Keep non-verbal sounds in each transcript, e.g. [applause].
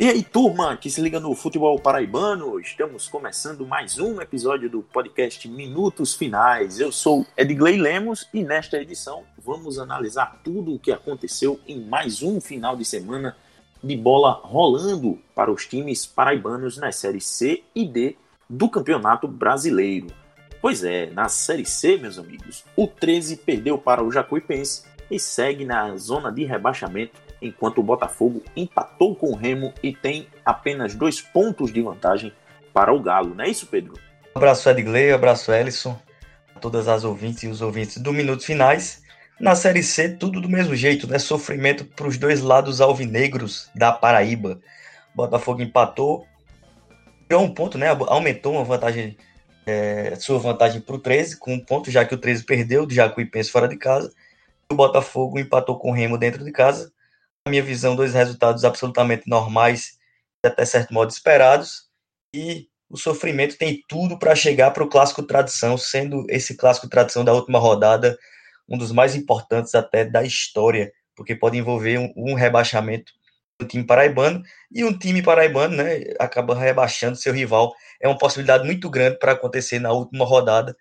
E aí, turma que se liga no futebol paraibano, estamos começando mais um episódio do podcast Minutos Finais. Eu sou Edgley Lemos e nesta edição vamos analisar tudo o que aconteceu em mais um final de semana de bola rolando para os times paraibanos nas séries C e D do Campeonato Brasileiro. Pois é, na Série C, meus amigos, o 13 perdeu para o Jacuipense e segue na zona de rebaixamento enquanto o Botafogo empatou com o Remo e tem apenas dois pontos de vantagem para o Galo, não é isso, Pedro? Um abraço, Edgley, um abraço, Ellison, a todas as ouvintes e os ouvintes do Minutos Finais. Na Série C, tudo do mesmo jeito, né? Sofrimento para os dois lados alvinegros da Paraíba. Botafogo empatou, deu um ponto, né? Aumentou uma vantagem, é, sua vantagem para o 13, com um ponto, já que o 13 perdeu do Jacuipense fora de casa. O Botafogo empatou com o Remo dentro de casa na minha visão, dois resultados absolutamente normais e até certo modo esperados. E o sofrimento tem tudo para chegar para o clássico tradição, sendo esse clássico tradição da última rodada um dos mais importantes até da história, porque pode envolver um, um rebaixamento do time paraibano e um time paraibano, né, acaba rebaixando seu rival. É uma possibilidade muito grande para acontecer na última rodada.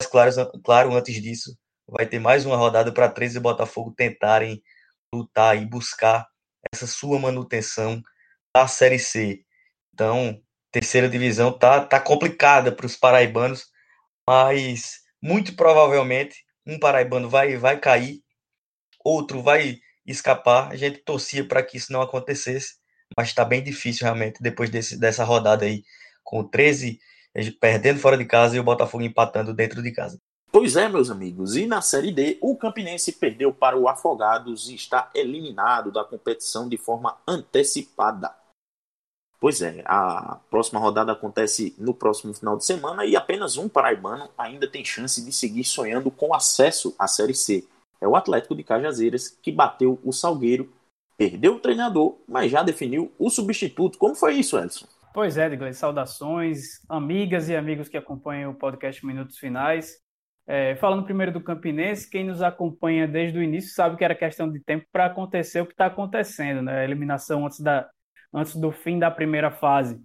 Mas claro, claro, antes disso, vai ter mais uma rodada para 13 Botafogo tentarem lutar e buscar essa sua manutenção da Série C. Então, terceira divisão tá, tá complicada para os paraibanos, mas muito provavelmente um paraibano vai, vai cair, outro vai escapar. A gente torcia para que isso não acontecesse, mas está bem difícil realmente depois desse, dessa rodada aí, com 13 perdendo fora de casa e o Botafogo empatando dentro de casa. Pois é, meus amigos, e na Série D, o Campinense perdeu para o Afogados e está eliminado da competição de forma antecipada. Pois é, a próxima rodada acontece no próximo final de semana e apenas um paraibano ainda tem chance de seguir sonhando com acesso à Série C. É o Atlético de Cajazeiras que bateu o Salgueiro, perdeu o treinador, mas já definiu o substituto. Como foi isso, Edson? Pois é, Edgley, saudações, amigas e amigos que acompanham o podcast Minutos Finais. É, falando primeiro do Campinense, quem nos acompanha desde o início sabe que era questão de tempo para acontecer o que está acontecendo, né? A eliminação antes, da, antes do fim da primeira fase.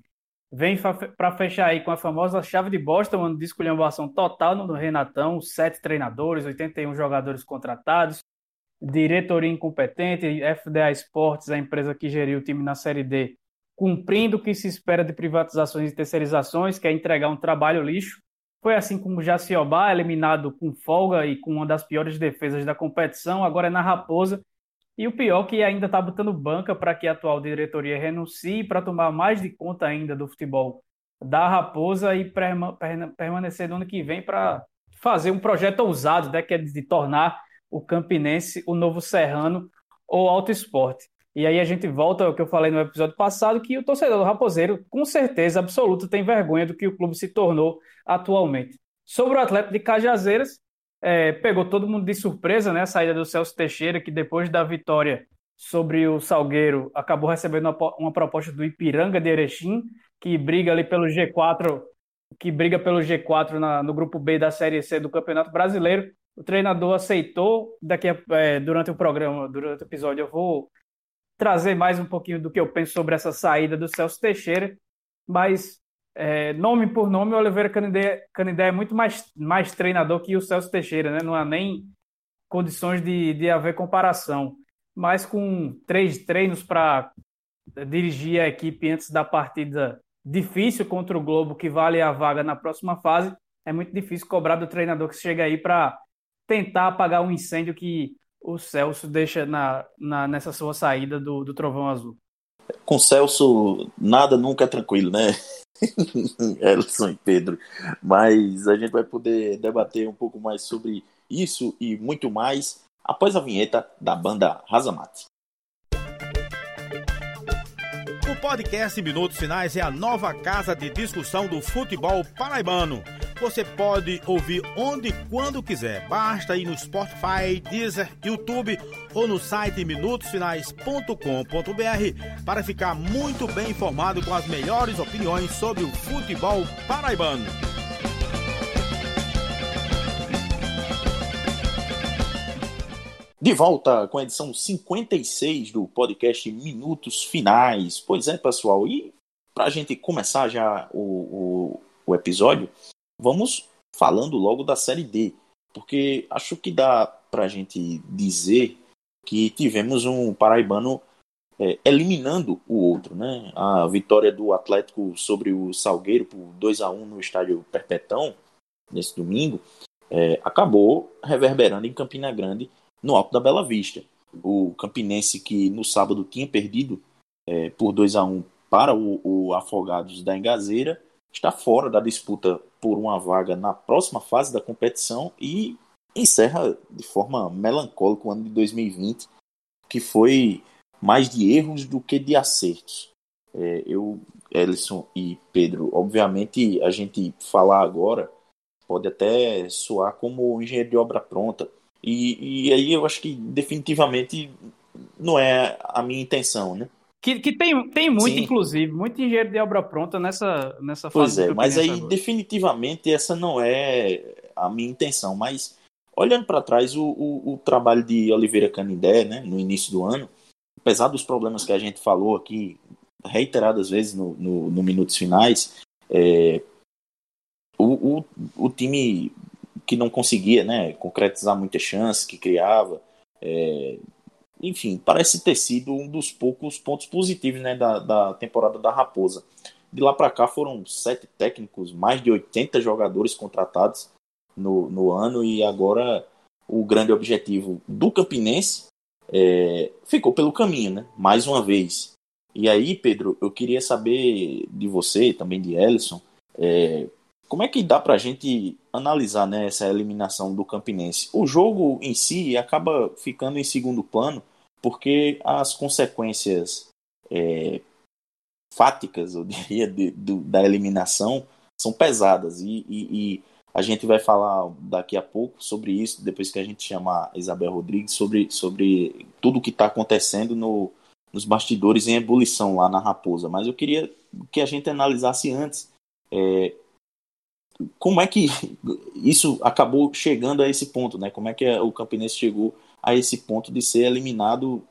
Vem para fechar aí com a famosa chave de Boston, ano de esculhambação total no Renatão, sete treinadores, 81 jogadores contratados, diretoria incompetente, FDA Esportes, a empresa que geriu o time na Série D, cumprindo o que se espera de privatizações e terceirizações, que é entregar um trabalho lixo foi assim como o Jaciobá, eliminado com folga e com uma das piores defesas da competição, agora é na Raposa. E o pior que ainda está botando banca para que a atual diretoria renuncie para tomar mais de conta ainda do futebol da Raposa e permanecer no ano que vem para fazer um projeto ousado, né, que é de tornar o Campinense o novo Serrano ou Alto Esporte. E aí a gente volta ao que eu falei no episódio passado, que o torcedor do Raposeiro, com certeza absoluta, tem vergonha do que o clube se tornou atualmente. Sobre o atleta de Cajazeiras, é, pegou todo mundo de surpresa, né? A saída do Celso Teixeira, que depois da vitória sobre o Salgueiro, acabou recebendo uma, uma proposta do Ipiranga de Erechim, que briga ali pelo G4, que briga pelo G4 na, no grupo B da Série C do Campeonato Brasileiro. O treinador aceitou. Daqui a, é, durante o programa, durante o episódio, eu vou trazer mais um pouquinho do que eu penso sobre essa saída do Celso Teixeira, mas é, nome por nome, o Oliveira Canidé, Canidé é muito mais, mais treinador que o Celso Teixeira, né? não há nem condições de, de haver comparação. Mas com três treinos para dirigir a equipe antes da partida difícil contra o Globo, que vale a vaga na próxima fase, é muito difícil cobrar do treinador que chega aí para tentar apagar um incêndio que o Celso deixa na, na, nessa sua saída do, do Trovão Azul? Com Celso, nada nunca é tranquilo, né? [laughs] Elson e Pedro. Mas a gente vai poder debater um pouco mais sobre isso e muito mais após a vinheta da banda Razamate. O podcast Minutos Finais é a nova casa de discussão do futebol paraibano você pode ouvir onde e quando quiser. Basta ir no Spotify, Deezer, YouTube ou no site minutosfinais.com.br para ficar muito bem informado com as melhores opiniões sobre o futebol paraibano. De volta com a edição 56 do podcast Minutos Finais. Pois é, pessoal, e para a gente começar já o, o, o, episódio, vamos falando logo da Série D, porque acho que dá para a gente dizer que tivemos um paraibano é, eliminando o outro. Né? A vitória do Atlético sobre o Salgueiro por 2 a 1 no estádio Perpetão, nesse domingo, é, acabou reverberando em Campina Grande, no Alto da Bela Vista. O Campinense, que no sábado tinha perdido é, por 2 a 1 para o, o Afogados da Engazeira, está fora da disputa por uma vaga na próxima fase da competição e encerra de forma melancólica o ano de 2020, que foi mais de erros do que de acertos. É, eu, Ellison e Pedro, obviamente a gente falar agora pode até soar como engenheiro de obra pronta, e, e aí eu acho que definitivamente não é a minha intenção, né? Que, que tem, tem muito, Sim. inclusive, muito engenheiro de obra pronta nessa, nessa fase. Pois é, mas aí agora. definitivamente essa não é a minha intenção. Mas olhando para trás, o, o, o, trabalho de Oliveira Canindé, né, no início do ano, apesar dos problemas que a gente falou aqui reiteradas vezes no, no, no minutos finais, é, o, o, o time que não conseguia né, concretizar muitas chances, que criava. É, enfim, parece ter sido um dos poucos pontos positivos né, da, da temporada da Raposa. De lá para cá foram sete técnicos, mais de 80 jogadores contratados no, no ano e agora o grande objetivo do Campinense é, ficou pelo caminho, né? Mais uma vez. E aí, Pedro, eu queria saber de você, também de Ellison, é, como é que dá para a gente analisar né, essa eliminação do Campinense? O jogo em si acaba ficando em segundo plano porque as consequências é, fáticas, eu [laughs] diria, de, da eliminação são pesadas e, e, e, a gente vai falar daqui a pouco sobre isso, depois que a gente chamar Isabel Rodrigues, sobre, sobre tudo o que está acontecendo no, nos bastidores em ebulição lá na Raposa. Mas eu queria que a gente analisasse antes é, como é que [laughs] isso acabou chegando a esse ponto, né? Como é que o Campinense chegou a esse ponto de ser eliminado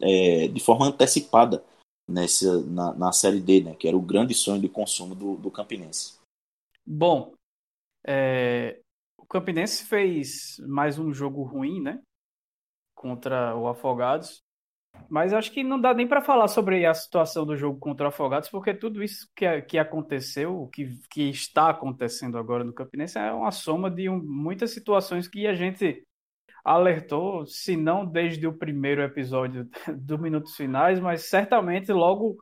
é, de forma antecipada nessa, na, na, Série D, né? Que era o grande sonho de consumo do, do Campinense. Bom, é, o Campinense fez mais um jogo ruim, né? Contra o Afogados. Mas acho que não dá nem para falar sobre a situação do jogo contra o Afogados, porque tudo isso que, que aconteceu, que, que está acontecendo agora no Campinense, é uma soma de um, muitas situações que a gente alertou, se não desde o primeiro episódio [laughs] do Minutos Finais, mas certamente logo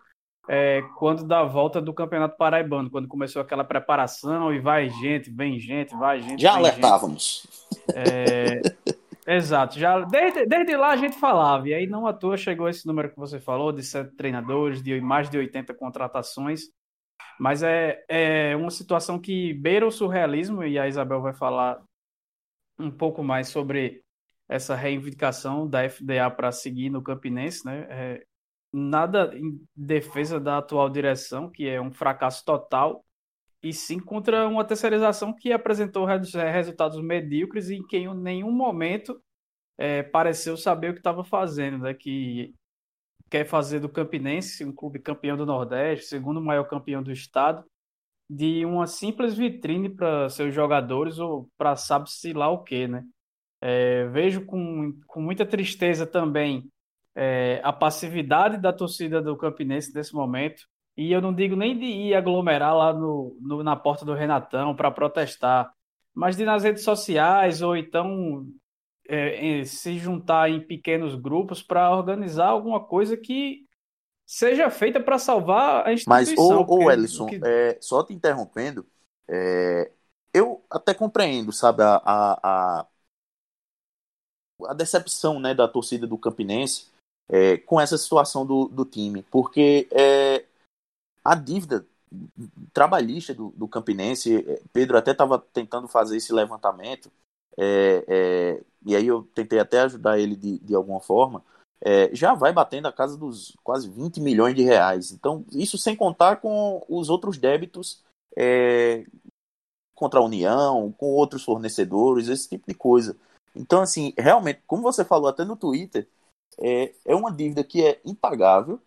é, quando da volta do Campeonato Paraibano, quando começou aquela preparação e vai gente, vem gente, vai gente. Já alertávamos. Gente. É, Exato, já desde, desde lá a gente falava, e aí não à toa chegou esse número que você falou, de sete treinadores, de mais de 80 contratações, mas é, é uma situação que beira o surrealismo, e a Isabel vai falar um pouco mais sobre essa reivindicação da FDA para seguir no Campinense, né? É, nada em defesa da atual direção, que é um fracasso total, e sim contra uma terceirização que apresentou é, resultados medíocres e em que em nenhum momento é, pareceu saber o que estava fazendo, né? Que quer fazer do Campinense um clube campeão do Nordeste, segundo maior campeão do estado, de uma simples vitrine para seus jogadores ou para sabe-se lá o que, né? É, vejo com, com muita tristeza também é, a passividade da torcida do Campinense nesse momento. E eu não digo nem de ir aglomerar lá no, no na porta do Renatão para protestar, mas de nas redes sociais ou então é, se juntar em pequenos grupos para organizar alguma coisa que seja feita para salvar a instituição. Mas, ô, ô Ellison, que... é, só te interrompendo, é, eu até compreendo, sabe, a, a, a, decepção né, da torcida do Campinense é, com essa situação do, do time, porque é, a dívida trabalhista do, do Campinense, é, Pedro até estava tentando fazer esse levantamento, é, é, e aí eu tentei até ajudar ele de, de alguma forma, é, já vai batendo a casa dos quase 20 milhões de reais. Então, isso sem contar com os outros débitos é, contra a União, com outros fornecedores, esse tipo de coisa. Então, assim, realmente, como você falou até no Twitter, é, é uma dívida que é impagável,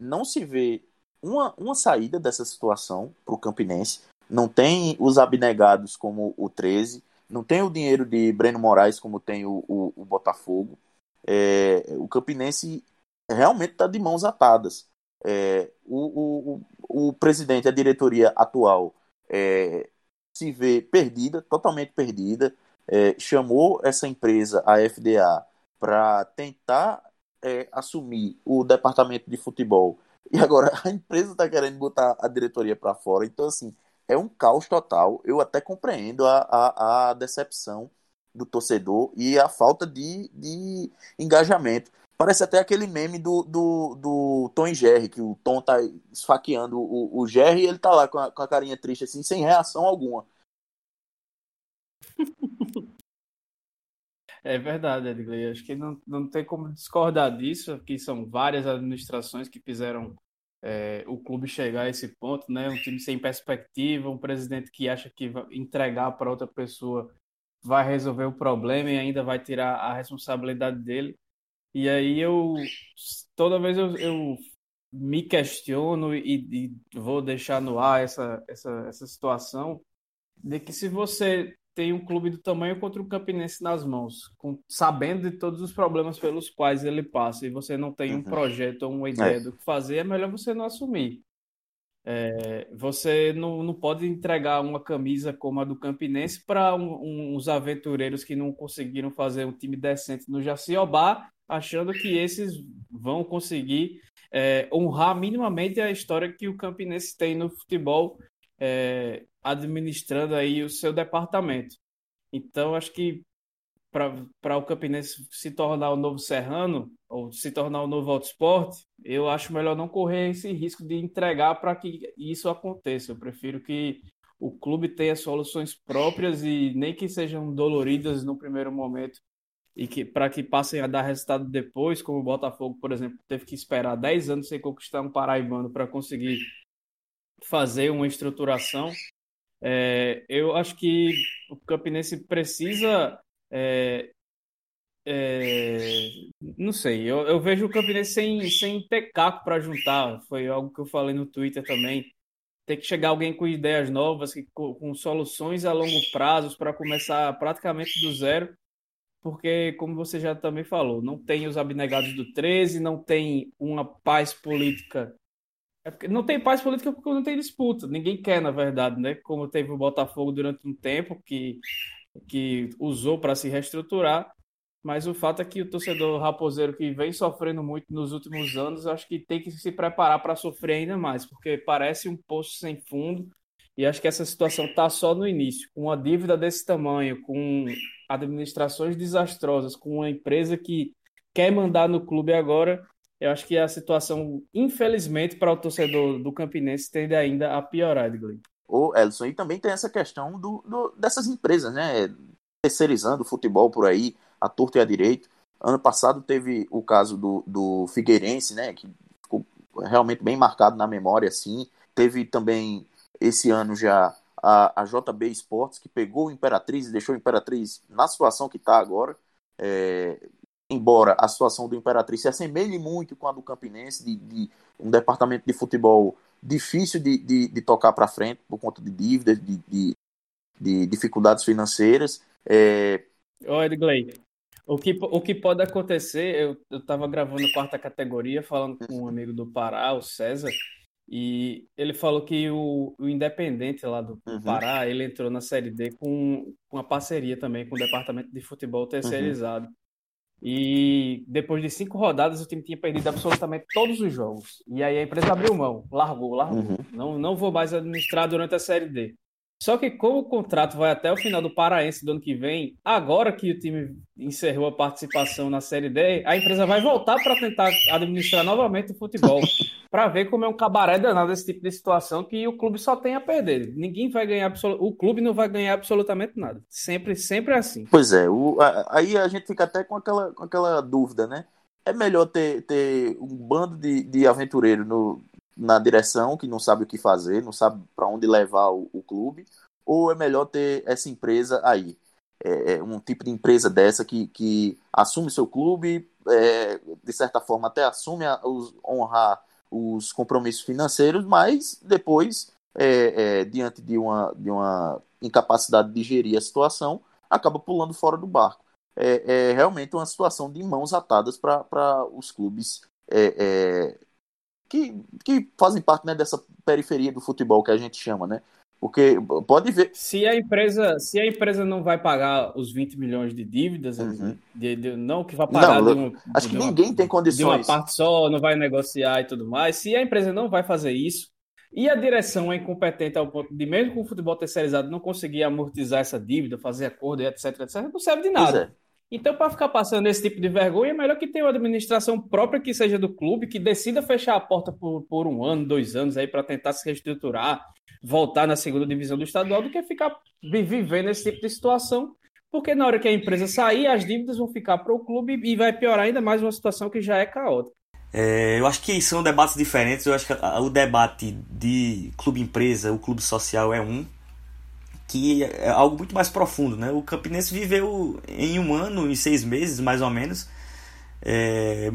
não se vê uma, uma saída dessa situação para o Campinense, não tem os abnegados como o 13, não tem o dinheiro de Breno Moraes como tem o, o, o Botafogo. É, o Campinense realmente está de mãos atadas. É, o, o, o presidente, a diretoria atual, é, se vê perdida, totalmente perdida. É, chamou essa empresa, a FDA, para tentar é, assumir o departamento de futebol. E agora [laughs] a empresa está querendo botar a diretoria para fora. Então, assim, é um caos total. Eu até compreendo a, a, a decepção do torcedor e a falta de, de engajamento. Parece até aquele meme do, do, do Tom e Jerry, que o Tom tá esfaqueando o, o Jerry e ele tá lá com a, com a carinha triste, assim, sem reação alguma. [laughs] É verdade, Edgley. Acho que não, não tem como discordar disso, que são várias administrações que fizeram é, o clube chegar a esse ponto, né? Um time sem perspectiva, um presidente que acha que entregar para outra pessoa vai resolver o problema e ainda vai tirar a responsabilidade dele. E aí eu toda vez eu, eu me questiono e, e, vou deixar no ar essa, essa, essa situação de que se você tem um clube do tamanho contra o Campinense nas mãos, com, sabendo de todos os problemas pelos quais ele passa, e você não tem um uhum. projeto ou uma ideia é. do que fazer, é melhor você não assumir. É, você não, não pode entregar uma camisa como a do Campinense para um, um, uns aventureiros que não conseguiram fazer um time decente no Jaciobá, achando que esses vão conseguir é, honrar minimamente a história que o Campinense tem no futebol é, administrando aí o seu departamento. Então, acho que para o Campinense se tornar o novo Serrano, ou se tornar o novo Autosport, eu acho melhor não correr esse risco de entregar para que isso aconteça. Eu prefiro que o clube tenha soluções próprias e nem que sejam doloridas no primeiro momento e que para que passem a dar resultado depois, como o Botafogo, por exemplo, teve que esperar 10 anos sem conquistar um paraibano para conseguir fazer uma estruturação. É, eu acho que o Campinense precisa. É, é, não sei, eu, eu, vejo o Campinense sem, sem ter caco para juntar. Foi algo que eu falei no Twitter também. Tem que chegar alguém com ideias novas, com, com soluções a longo prazo para começar praticamente do zero. Porque, como você já também falou, não tem os abnegados do 13, não tem uma paz política é porque não tem paz política porque não tem disputa. Ninguém quer, na verdade, né? Como teve o Botafogo durante um tempo que, que usou para se reestruturar. Mas o fato é que o torcedor raposeiro que vem sofrendo muito nos últimos anos, acho que tem que se preparar para sofrer ainda mais, porque parece um poço sem fundo. E acho que essa situação está só no início. Com uma dívida desse tamanho, com administrações desastrosas, com uma empresa que quer mandar no clube agora, eu acho que a situação, infelizmente, para o torcedor do Campinense tende ainda a piorar, Edgley. O Elson, e também tem essa questão do, do, dessas empresas, né? Terceirizando o futebol por aí, a torta e a direito. Ano passado teve o caso do, do Figueirense, né? Que ficou realmente bem marcado na memória, assim. Teve também esse ano já a, a JB Esportes, que pegou o Imperatriz e deixou o Imperatriz na situação que está agora. É, embora a situação do Imperatriz se assemelhe muito com a do Campinense, de, de um departamento de futebol difícil de, de, de tocar para frente por conta de dívidas, de, de, de dificuldades financeiras. É... Oi, Edgley. O que, o que pode acontecer, eu estava gravando quarta categoria, falando com um amigo do Pará, o César, e ele falou que o, o Independente lá do uhum. Pará, ele entrou na Série D com, com uma parceria também com o Departamento de Futebol terceirizado. Uhum. E depois de cinco rodadas, o time tinha perdido absolutamente todos os jogos. E aí a empresa abriu mão, largou, largou. Uhum. Não, não vou mais administrar durante a Série D. Só que como o contrato vai até o final do Paraense do ano que vem, agora que o time encerrou a participação na Série D, a empresa vai voltar para tentar administrar novamente o futebol, [laughs] para ver como é um cabaré danado esse tipo de situação que o clube só tem a perder. Ninguém vai ganhar, o clube não vai ganhar absolutamente nada. Sempre, sempre é assim. Pois é, o, a, aí a gente fica até com aquela, com aquela dúvida, né? É melhor ter, ter um bando de, de aventureiros no, na direção, que não sabe o que fazer, não sabe para onde levar o, o, clube, ou é melhor ter essa empresa aí? é, é, um tipo de empresa dessa que, que assume seu clube, é, de certa forma até assume a, os, honrar os compromissos financeiros, mas depois, é, é, diante de uma, de uma incapacidade de gerir a situação, acaba pulando fora do barco. É, é realmente uma situação de mãos atadas para os clubes que, que fazem parte né, dessa periferia do futebol que a gente chama, né? Porque pode ver. Se a empresa, se a empresa não vai pagar os 20 milhões de dívidas, uhum. de, de, não que vai pagar. Não, acho que ninguém uma, tem condições. De uma parte só, não vai negociar e tudo mais. Se a empresa não vai fazer isso, e a direção é incompetente ao ponto de, mesmo com o futebol terceirizado, não conseguir amortizar essa dívida, fazer acordo, etc, etc, não serve de nada. Então, para ficar passando esse tipo de vergonha, é melhor que tenha uma administração própria que seja do clube, que decida fechar a porta por, por um ano, dois anos aí para tentar se reestruturar, voltar na segunda divisão do estadual do que ficar vivendo esse tipo de situação, porque na hora que a empresa sair, as dívidas vão ficar para o clube e vai piorar ainda mais uma situação que já é caótica. É, eu acho que são debates diferentes. Eu acho que o debate de clube-empresa, o clube social é um, que é algo muito mais profundo. Né? O Campinense viveu em um ano e seis meses, mais ou menos, é,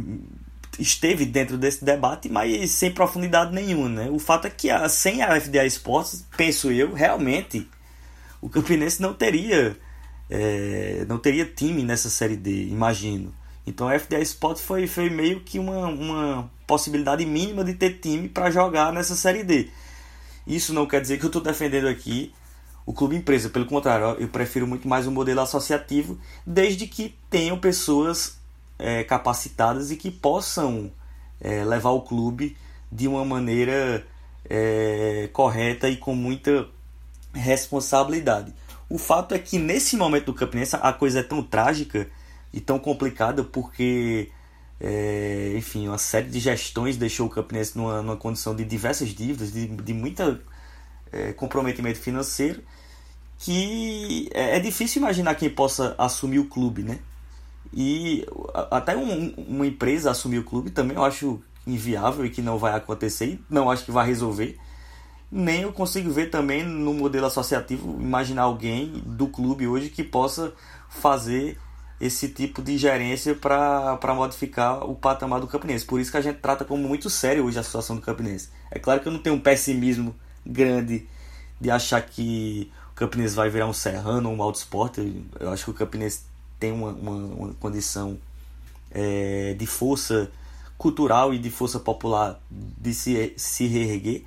esteve dentro desse debate, mas sem profundidade nenhuma. Né? O fato é que a, sem a FDA Esportes, penso eu, realmente o Campinense não teria é, não teria time nessa Série D, imagino. Então a FDA Esportes foi, foi meio que uma, uma possibilidade mínima de ter time para jogar nessa Série D. Isso não quer dizer que eu estou defendendo aqui o clube empresa, pelo contrário, eu prefiro muito mais um modelo associativo, desde que tenham pessoas é, capacitadas e que possam é, levar o clube de uma maneira é, correta e com muita responsabilidade. O fato é que nesse momento do Campinense a coisa é tão trágica e tão complicada porque, é, enfim, uma série de gestões deixou o Campinense numa, numa condição de diversas dívidas, de, de muito é, comprometimento financeiro, que é, é difícil imaginar quem possa assumir o clube, né? E até um, uma empresa assumir o clube também eu acho inviável e que não vai acontecer não acho que vai resolver. Nem eu consigo ver também no modelo associativo imaginar alguém do clube hoje que possa fazer esse tipo de gerência para modificar o patamar do Campinense. Por isso que a gente trata como muito sério hoje a situação do Campinense. É claro que eu não tenho um pessimismo grande de achar que Campinense vai virar um Serrano um Alto Esporte. Eu acho que o Campinense tem uma, uma, uma condição é, de força cultural e de força popular de se, se reerguer.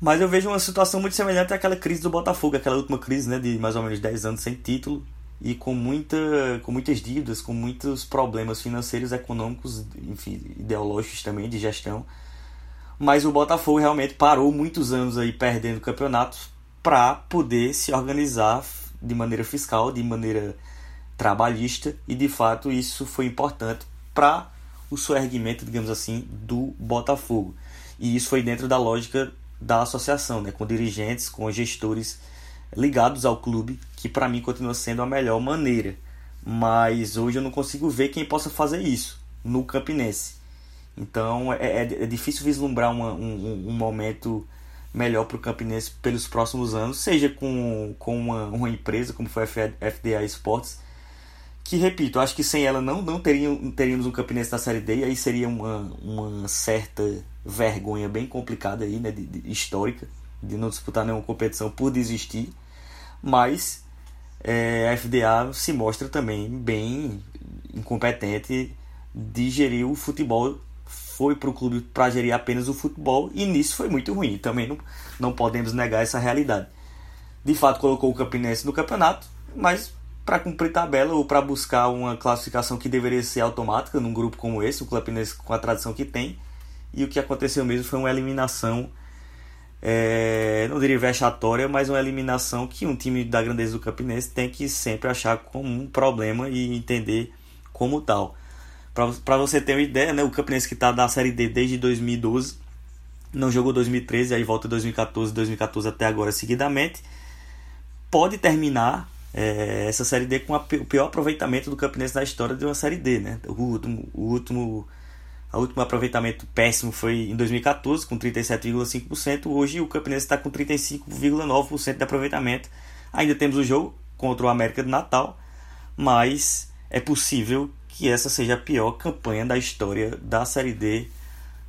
Mas eu vejo uma situação muito semelhante àquela crise do Botafogo, aquela última crise né, de mais ou menos 10 anos sem título e com, muita, com muitas dívidas, com muitos problemas financeiros, econômicos, enfim, ideológicos também, de gestão. Mas o Botafogo realmente parou muitos anos aí perdendo campeonatos para poder se organizar de maneira fiscal, de maneira trabalhista e de fato isso foi importante para o soerguimento, digamos assim, do Botafogo. E isso foi dentro da lógica da associação, né, com dirigentes, com gestores ligados ao clube, que para mim continua sendo a melhor maneira. Mas hoje eu não consigo ver quem possa fazer isso no Campinense. Então é, é, é difícil vislumbrar uma, um, um momento melhor para o Campinense pelos próximos anos, seja com, com uma, uma empresa como foi a FDA Esportes, que repito, acho que sem ela não, não teríamos um Campinense na Série D, e aí seria uma, uma certa vergonha bem complicada aí, né, de, de, histórica, de não disputar nenhuma competição por desistir, mas é, a FDA se mostra também bem incompetente de gerir o futebol, foi para o clube para gerir apenas o futebol, e nisso foi muito ruim, também não, não podemos negar essa realidade. De fato, colocou o Campinense no campeonato, mas para cumprir tabela ou para buscar uma classificação que deveria ser automática num grupo como esse, o Campinense com a tradição que tem. E o que aconteceu mesmo foi uma eliminação, é, não diria vexatória, mas uma eliminação que um time da grandeza do Campinense tem que sempre achar como um problema e entender como tal. Para você ter uma ideia, né, o Campinense que está na Série D desde 2012, não jogou 2013, aí volta 2014, 2014 até agora seguidamente, pode terminar é, essa Série D com a, o pior aproveitamento do Campinense na história de uma Série D, né? O último, o último, o último aproveitamento péssimo foi em 2014, com 37,5%. Hoje o Campinense está com 35,9% de aproveitamento. Ainda temos o jogo contra o América de Natal, mas é possível que essa seja a pior campanha da história da Série D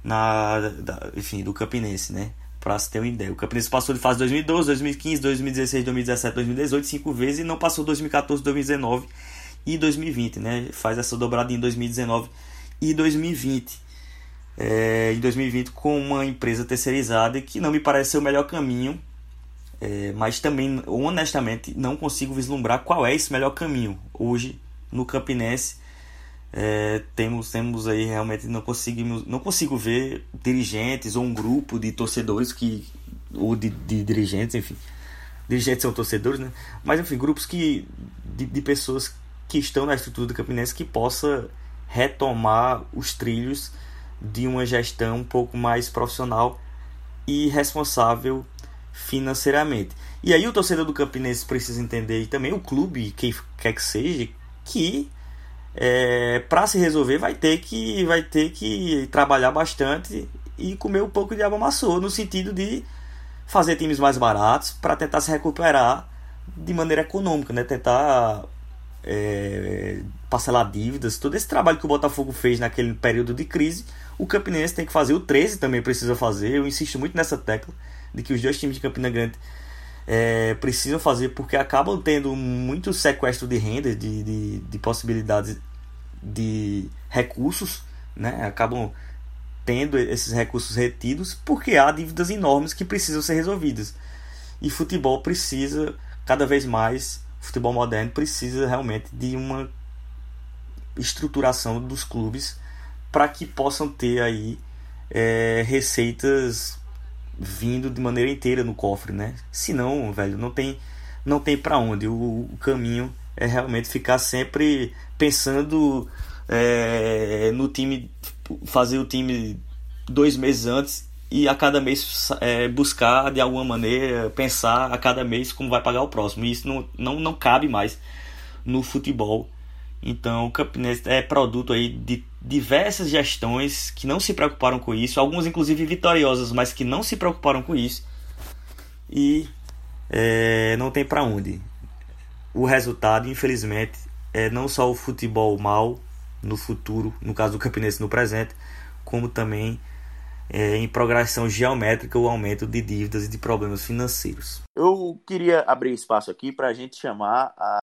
na, da, enfim, do Campinense, né? Para se ter uma ideia. O Campinense passou de fase 2012, 2015, 2016, 2017, 2018 cinco vezes e não passou 2014, 2019 e 2020, né? Faz essa dobrada em 2019 e 2020. É, em 2020 com uma empresa terceirizada que não me parece ser o melhor caminho, é, mas também honestamente não consigo vislumbrar qual é esse melhor caminho hoje no Campinense é, temos temos aí realmente não conseguimos não consigo ver dirigentes ou um grupo de torcedores que ou de, de dirigentes enfim dirigentes são torcedores né mas enfim grupos que de, de pessoas que estão na estrutura do Campinense que possa retomar os trilhos de uma gestão um pouco mais profissional e responsável financeiramente. E aí o torcedor do Campinense precisa entender e também o clube, quem quer que seja, que é, para se resolver vai ter que vai ter que trabalhar bastante e comer um pouco de maçô no sentido de fazer times mais baratos para tentar se recuperar de maneira econômica, né? Tentar é, parcelar dívidas, todo esse trabalho que o Botafogo fez naquele período de crise, o Campinense tem que fazer, o 13 também precisa fazer. Eu insisto muito nessa tecla de que os dois times de Campina Grande é, precisam fazer porque acabam tendo muito sequestro de renda, de, de, de possibilidades de recursos, né? acabam tendo esses recursos retidos porque há dívidas enormes que precisam ser resolvidas. E futebol precisa cada vez mais, futebol moderno precisa realmente de uma estruturação dos clubes para que possam ter aí é, receitas vindo de maneira inteira no cofre, né? Senão, velho, não tem não tem para onde. O, o, caminho é realmente ficar sempre pensando é, no time, fazer o time dois meses antes e a cada mês é, buscar de alguma maneira pensar a cada mês como vai pagar o próximo. E isso não, não, não cabe mais no futebol. Então o Campinense é produto aí de diversas gestões que não se preocuparam com isso, algumas inclusive vitoriosas, mas que não se preocuparam com isso e é, não tem para onde. O resultado, infelizmente, é não só o futebol mal no futuro, no caso do Campinense no presente, como também é, em progressão geométrica o aumento de dívidas e de problemas financeiros. Eu queria abrir espaço aqui para a gente chamar a,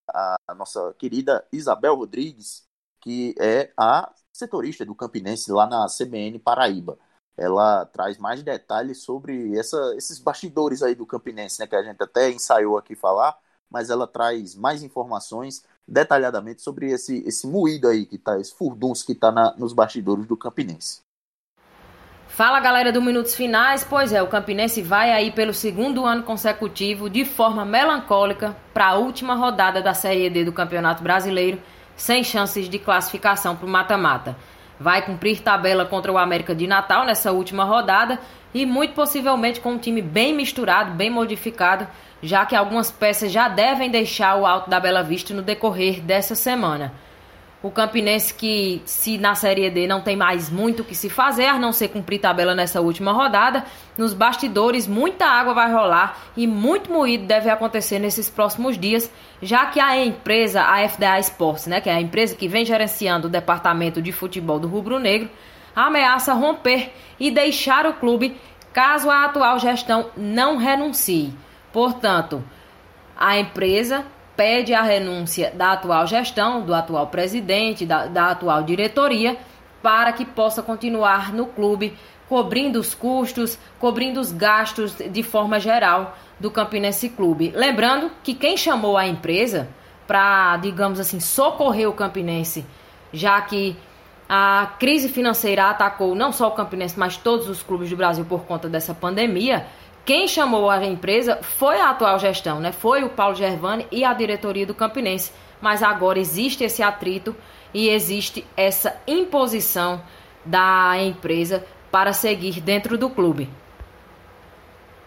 a nossa querida Isabel Rodrigues, que é a setorista do Campinense lá na CBN Paraíba. Ela traz mais detalhes sobre essa, esses bastidores aí do Campinense, né, que a gente até ensaiou aqui falar, mas ela traz mais informações detalhadamente sobre esse, esse moído aí que tá, esse furdunço que está nos bastidores do Campinense. Fala galera do Minutos Finais, pois é, o Campinense vai aí pelo segundo ano consecutivo de forma melancólica para a última rodada da Série D do Campeonato Brasileiro sem chances de classificação para o mata-mata. Vai cumprir tabela contra o América de Natal nessa última rodada e muito possivelmente com um time bem misturado, bem modificado, já que algumas peças já devem deixar o alto da Bela Vista no decorrer dessa semana. O Campinense que, se na Série D não tem mais muito o que se fazer, a não ser cumprir tabela nessa última rodada, nos bastidores muita água vai rolar e muito moído deve acontecer nesses próximos dias, já que a empresa, a FDA Sports, né, que é a empresa que vem gerenciando o departamento de futebol do Rubro Negro, ameaça romper e deixar o clube caso a atual gestão não renuncie. Portanto, a empresa pede a renúncia da atual gestão, do atual presidente, da, da atual diretoria, para que possa continuar no clube, cobrindo os custos, cobrindo os gastos de forma geral do Campinense Clube. Lembrando que quem chamou a empresa para, digamos assim, socorrer o Campinense, já que a crise financeira atacou não só o Campinense, mas todos os clubes do Brasil por conta dessa pandemia, quem chamou a empresa foi a atual gestão, né? Foi o Paulo Gervani e a diretoria do Campinense. Mas agora existe esse atrito e existe essa imposição da empresa para seguir dentro do clube.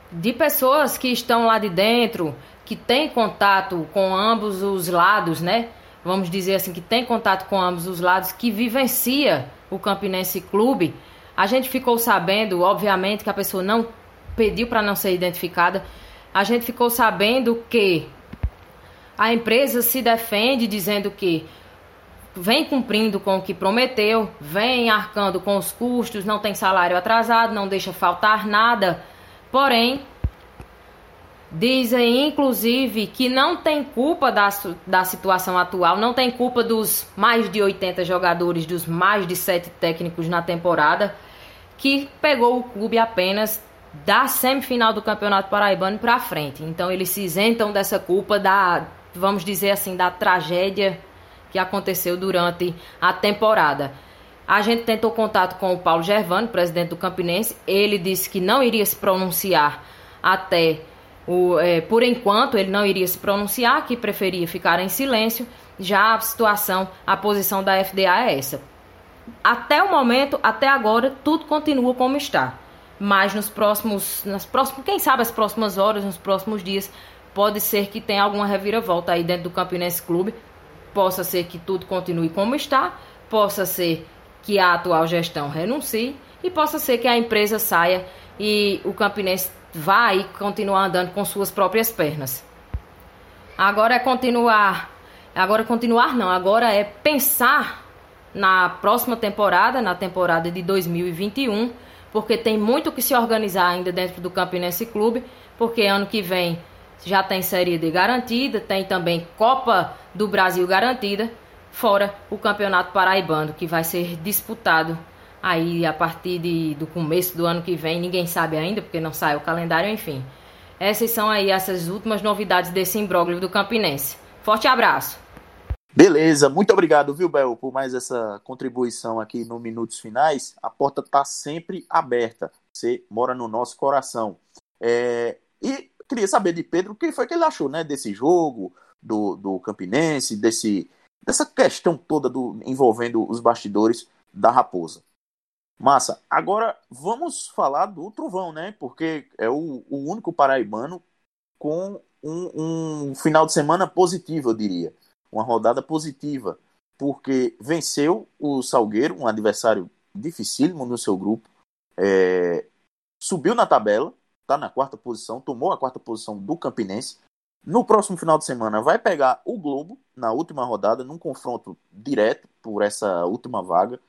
De pessoas que estão lá de dentro, que têm contato com ambos os lados, né? Vamos dizer assim, que tem contato com ambos os lados, que vivencia o Campinense Clube. A gente ficou sabendo, obviamente, que a pessoa não pediu para não ser identificada, a gente ficou sabendo que A empresa se defende dizendo que vem cumprindo com o que prometeu, vem arcando com os custos, não tem salário atrasado, não deixa faltar nada. Porém, dizem inclusive que não tem culpa da, da situação atual, não tem culpa dos mais de 80 jogadores, dos mais de 7 técnicos na temporada, que pegou o clube apenas da semifinal do Campeonato Paraibano para frente. Então eles se isentam dessa culpa da, vamos dizer assim, da tragédia que aconteceu durante a temporada. A gente tentou contato com o Paulo Gervano, presidente do Campinense. Ele disse que não iria se pronunciar até o, é, por enquanto, ele não iria se pronunciar, que preferia ficar em silêncio. Já a situação, a posição da FDA é essa. Até o momento, até agora, tudo continua como está. Mas nos próximos, nas próximos, quem sabe as próximas horas, nos próximos dias, pode ser que tenha alguma reviravolta aí dentro do Campinense Clube. Possa ser que tudo continue como está, possa ser que a atual gestão renuncie e possa ser que a empresa saia e o Campinense vá e continuar andando com suas próprias pernas. Agora é continuar, agora é continuar não, agora é pensar na próxima temporada, na temporada de 2021, porque tem muito que se organizar ainda dentro do Campinense Clube, porque ano que vem já tem Série D garantida, tem também Copa do Brasil garantida, fora o Campeonato Paraibano, que vai ser disputado aí a partir de, do começo do ano que vem, ninguém sabe ainda, porque não sai o calendário, enfim. Essas são aí essas últimas novidades desse imbróglio do Campinense. Forte abraço! Beleza, muito obrigado, viu, Bel, por mais essa contribuição aqui no Minutos Finais. A porta está sempre aberta. Você mora no nosso coração. É... E queria saber de Pedro o que foi que ele achou né, desse jogo, do, do Campinense, desse, dessa questão toda do, envolvendo os bastidores da Raposa. Massa. Agora vamos falar do Trovão, né? Porque é o, o único paraibano com um, um, final de semana positivo, eu diria. Uma rodada positiva. Porque venceu o Salgueiro, um adversário dificílimo no seu grupo. É, subiu na tabela, está na quarta posição, tomou a quarta posição do Campinense. No próximo final de semana vai pegar o Globo na última rodada, num confronto direto por essa última vaga.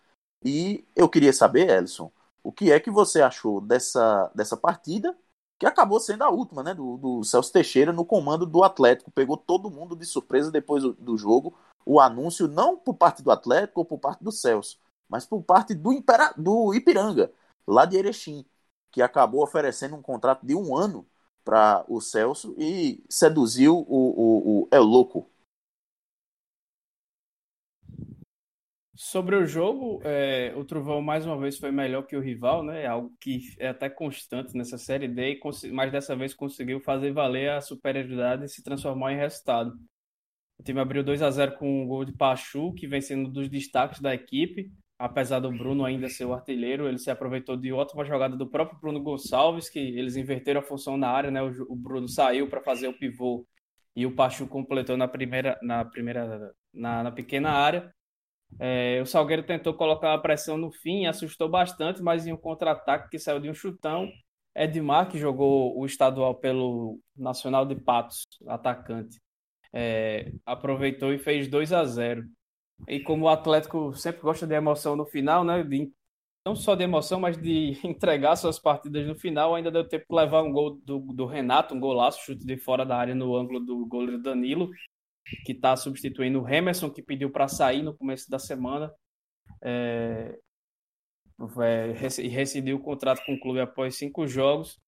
E eu queria saber, Elson, o que é que você achou dessa, dessa partida, que acabou sendo a última, né? Do, do Celso Teixeira no comando do Atlético. Pegou todo mundo de surpresa depois do, do jogo. O anúncio, não por parte do Atlético ou por parte do Celso, mas por parte do, Impera, do Ipiranga, lá de Erechim, que acabou oferecendo um contrato de um ano para o Celso e seduziu o, o, o El Louco, Sobre o jogo, é, o Trovão mais uma vez foi melhor que o rival, né? É algo que é até constante nessa série D, mas dessa vez conseguiu fazer valer a superioridade e se transformar em resultado. O time abriu 2 a 0 com o gol de Pachu, que vem sendo um dos destaques da equipe. Apesar do Bruno ainda ser o artilheiro, ele se aproveitou de ótima jogada do próprio Bruno Gonçalves, que eles inverteram a função na área, né? O, o Bruno saiu para fazer o pivô e o Pachu completou na primeira, na primeira, na, na pequena área. É, o Salgueiro tentou colocar a pressão no fim, assustou bastante, mas em um contra-ataque que saiu de um chutão, Edmar, que jogou o estadual pelo Nacional de Patos, atacante, é, aproveitou e fez 2 a 0 E como o Atlético sempre gosta de emoção no final, né, de, não só de emoção, mas de [laughs] entregar suas partidas no final, ainda deu tempo de levar um gol do, do Renato, um golaço, chute de fora da área no ângulo do goleiro Danilo, que está substituindo o Emerson, que pediu para sair no começo da semana. É, é, e rescindiu o contrato com o clube após cinco jogos,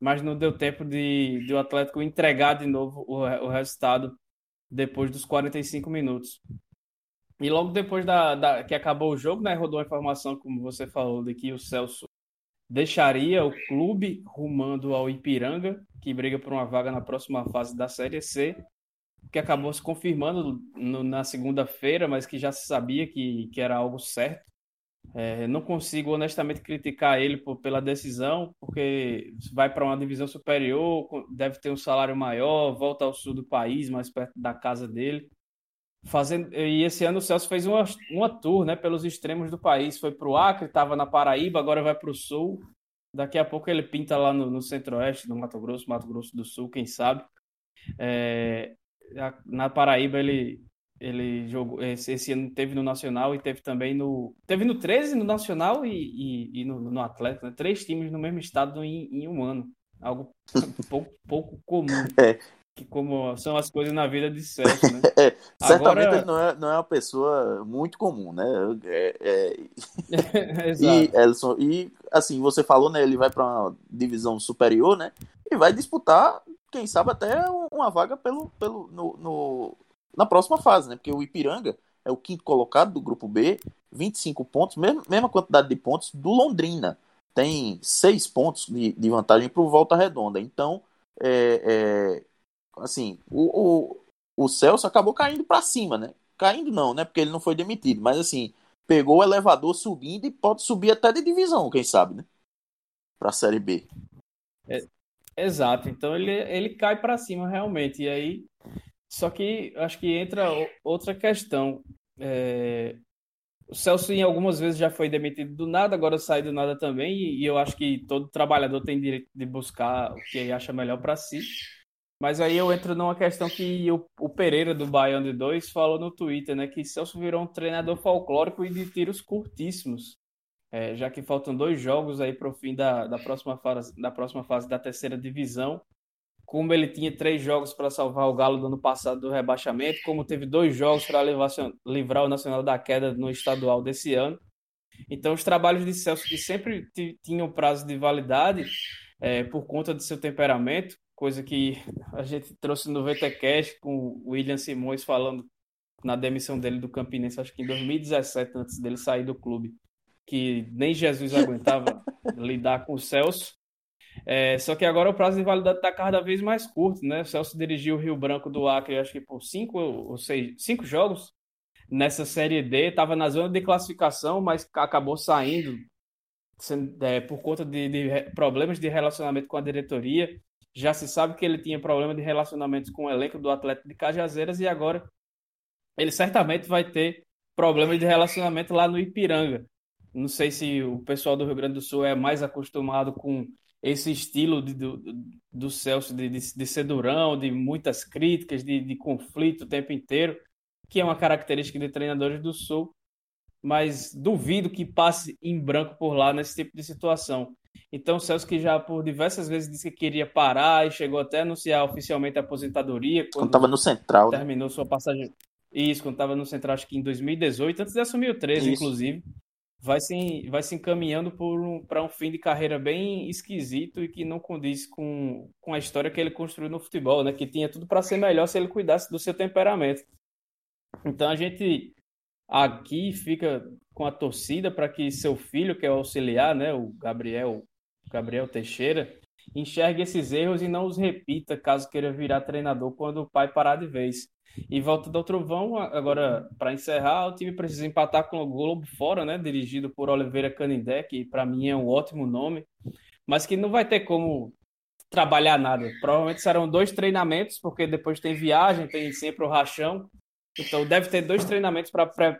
mas não deu tempo de, de o Atlético entregar de novo o, o resultado depois dos 45 minutos. E logo depois da, da, que acabou o jogo, né, rodou a informação, como você falou, de que o Celso deixaria o clube rumando ao Ipiranga, que briga por uma vaga na próxima fase da Série C que acabou se confirmando no, na segunda-feira, mas que já se sabia que, que era algo certo. É, não consigo honestamente criticar ele por, pela decisão, porque vai para uma divisão superior, deve ter um salário maior, volta ao sul do país, mais perto da casa dele. Fazendo, e esse ano o Celso fez uma, uma tour né, pelos extremos do país. Foi para o Acre, estava na Paraíba, agora vai para o sul. Daqui a pouco ele pinta lá no, no centro-oeste, no Mato Grosso, Mato Grosso do Sul, quem sabe. É, na Paraíba ele ele jogou esse, ano teve no Nacional e teve também no teve no 13 no Nacional e, e, e no, no Atlético, né? três times no mesmo estado em, em um ano, algo [laughs] pouco, pouco comum. É. Que como são as coisas na vida de Celso, né? [laughs] É, certamente Agora... ele não é, não é uma pessoa muito comum, né? É, é... [laughs] e Elson, e assim, você falou, né? Ele vai para uma divisão superior, né? E vai disputar, quem sabe, até uma vaga pelo, pelo, no, no na próxima fase, né? Porque o Ipiranga é o quinto colocado do grupo B, 25 pontos, mesma, mesma quantidade de pontos do Londrina. Tem seis pontos de, de vantagem para o Volta Redonda. Então, é, é, assim, o, o, o Celso acabou caindo para cima, né? Caindo não, né? Porque ele não foi demitido, mas assim, pegou o elevador subindo e pode subir até de divisão, quem sabe, né? Para a Série B. É, exato, então ele, ele cai para cima realmente. E aí só que acho que entra outra questão. É... O Celso, em algumas vezes, já foi demitido do nada, agora sai do nada também, e eu acho que todo trabalhador tem direito de buscar o que acha melhor para si. Mas aí eu entro numa questão que o, o Pereira, do Baiano de 2, falou no Twitter, né? Que Celso virou um treinador folclórico e de tiros curtíssimos. É, já que faltam dois jogos aí para o fim da, da, próxima fase, da próxima fase da terceira divisão como ele tinha três jogos para salvar o Galo do ano passado do rebaixamento, como teve dois jogos para livrar o Nacional da queda no estadual desse ano. Então, os trabalhos de Celso, que sempre tinham prazo de validade é, por conta do seu temperamento, coisa que a gente trouxe no VTCast com o William Simões falando na demissão dele do Campinense, acho que em 2017, antes dele sair do clube, que nem Jesus aguentava [laughs] lidar com o Celso. É, só que agora o prazo de validade está cada vez mais curto, né? O Celso dirigiu o Rio Branco do Acre, acho que por cinco ou seis, cinco jogos nessa Série D, estava na zona de classificação, mas acabou saindo é, por conta de, de, problemas de relacionamento com a diretoria. Já se sabe que ele tinha problema de relacionamento com o elenco do Atlético de Cajazeiras e agora ele certamente vai ter problemas de relacionamento lá no Ipiranga. Não sei se o pessoal do Rio Grande do Sul é mais acostumado com esse estilo de, do, do Celso de, de, de ser durão, de muitas críticas, de, de conflito o tempo inteiro, que é uma característica de treinadores do Sul, mas duvido que passe em branco por lá nesse tipo de situação. Então, o Celso, que já por diversas vezes disse que queria parar e chegou até a anunciar oficialmente a aposentadoria. Quando estava no Central. Né? Terminou né? sua passagem. Isso, quando estava no Central, acho que em 2018, antes de assumir o 13, Isso. inclusive vai se, vai se encaminhando um, para um fim de carreira bem esquisito e que não condiz com, com a história que ele construiu no futebol, né? Que tinha tudo para ser melhor se ele cuidasse do seu temperamento. Então a gente aqui fica com a torcida para que seu filho, que é o auxiliar, né, o Gabriel, Gabriel Teixeira, enxergue esses erros e não os repita caso queira virar treinador quando o pai parar de vez. E volta do Trovão, agora, para encerrar, o time precisa empatar com o Globo fora, né? Dirigido por Oliveira Canindé, que para mim é um ótimo nome, mas que não vai ter como trabalhar nada. Provavelmente serão dois treinamentos, porque depois tem viagem, tem sempre o rachão. Então deve ter dois treinamentos para pre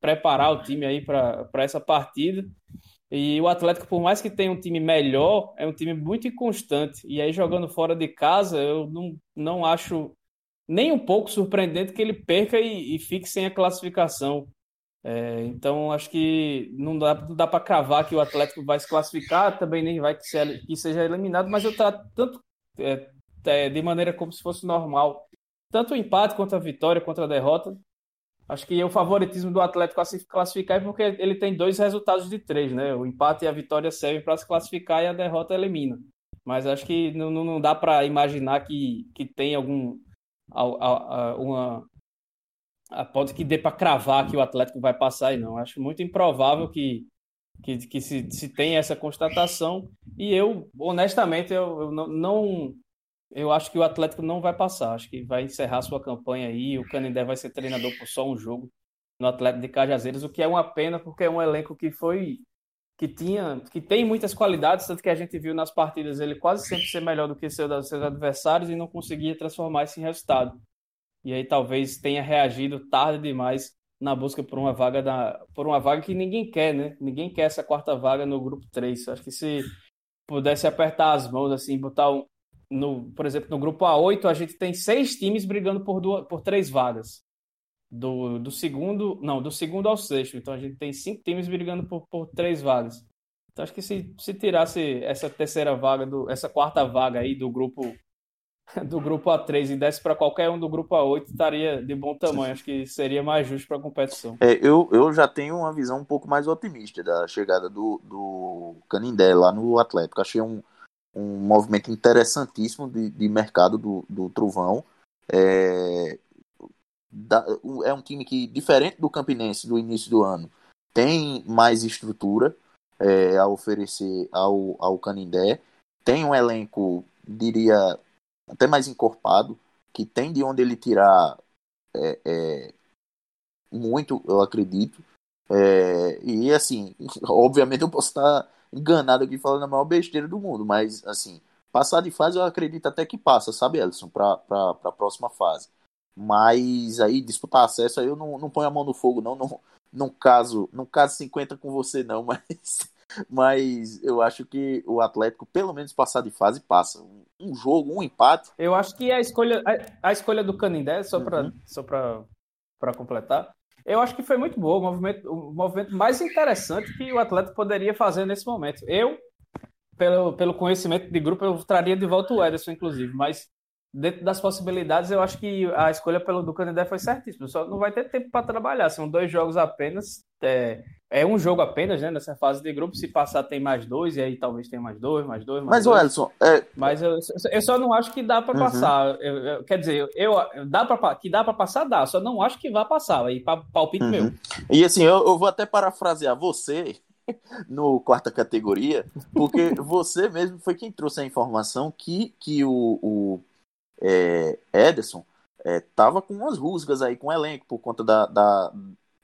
preparar o time aí para essa partida. E o Atlético, por mais que tenha um time melhor, é um time muito inconstante. E aí, jogando fora de casa, eu não, não acho nem um pouco surpreendente que ele perca e, e fique sem a classificação. É, então, acho que não dá, dá para cravar que o Atlético vai se classificar, também nem vai que, se, que seja eliminado, mas eu trato tanto é, é, de maneira como se fosse normal. Tanto o empate quanto a vitória, contra a derrota. Acho que o favoritismo do Atlético a se classificar é porque ele tem dois resultados de três, né? O empate e a vitória servem para se classificar e a derrota elimina. Mas acho que não, não dá para imaginar que, que tem algum uma pode que dê para cravar que o Atlético vai passar e não. Acho muito improvável que, que, que se, se tenha essa constatação. E eu, honestamente, eu, eu não, não, Eu acho que o Atlético não vai passar. Acho que vai encerrar sua campanha aí. O Canindé vai ser treinador por só um jogo no Atlético de Cajazeiras, o que é uma pena, porque é um elenco que foi. que tinha. que tem muitas qualidades, tanto que a gente viu nas partidas ele quase sempre ser melhor do que seus, seus adversários e não conseguia transformar isso em resultado e aí talvez tenha reagido tarde demais na busca por uma vaga da por uma vaga que ninguém quer, né? Ninguém quer essa quarta vaga no grupo 3. Acho que se pudesse apertar as mãos assim, botar um, no, por exemplo, no grupo A8, a gente tem seis times brigando por, duas, por três vagas. Do, do segundo, não, do segundo ao sexto. Então a gente tem cinco times brigando por, por três vagas. Então acho que se, se tirasse essa terceira vaga, do, essa quarta vaga aí do grupo [laughs] do grupo A3 e desse para qualquer um do grupo A8, estaria de bom tamanho. Acho que seria mais justo para a competição. É, eu, eu já tenho uma visão um pouco mais otimista da chegada do, do Canindé lá no Atlético. Achei um, um movimento interessantíssimo de, de mercado do, do Trovão. É, é um time que, diferente do Campinense do início do ano, tem mais estrutura é, a oferecer ao, ao Canindé. Tem um elenco, diria, até mais encorpado, que tem de onde ele tirar é, é, muito, eu acredito. É, e assim, [laughs] obviamente eu posso estar enganado aqui falando a maior besteira do mundo, mas assim, passar de fase eu acredito até que passa, sabe, Elson, para a próxima fase. Mas aí disputar acesso aí eu não, não ponho a mão no fogo, não, não, não caso, não caso 50 com você, não, [laughs] mas mas eu acho que o Atlético, pelo menos passar de fase, passa. Um, jogo, um empate. Eu acho que a escolha, a, a escolha do Canindé, só para uhum. só para completar, eu acho que foi muito boa, o movimento, o movimento mais interessante que o Atlético poderia fazer nesse momento. Eu, pelo, pelo conhecimento de grupo, eu traria de volta o Ederson, inclusive, mas dentro das possibilidades, eu acho que a escolha pelo do Canindé foi certíssima. Só não vai ter tempo para trabalhar. São dois jogos apenas. É, é, um jogo apenas, né? Nessa fase de grupo. Se passar, tem mais dois, e aí talvez tenha mais dois, mais dois. Mais Mas, dois. Elson. É... Mas eu, eu só não acho que dá para uhum. passar. Eu, eu, quer dizer, eu, dá pra, que dá para passar, dá. Só não acho que vai passar. Aí, palpite uhum. meu. E assim, eu, eu vou até parafrasear você [laughs] no quarta categoria, porque [laughs] você mesmo foi quem trouxe a informação que, que o, o é, Ederson estava é, com umas rusgas aí com o elenco por conta da, da,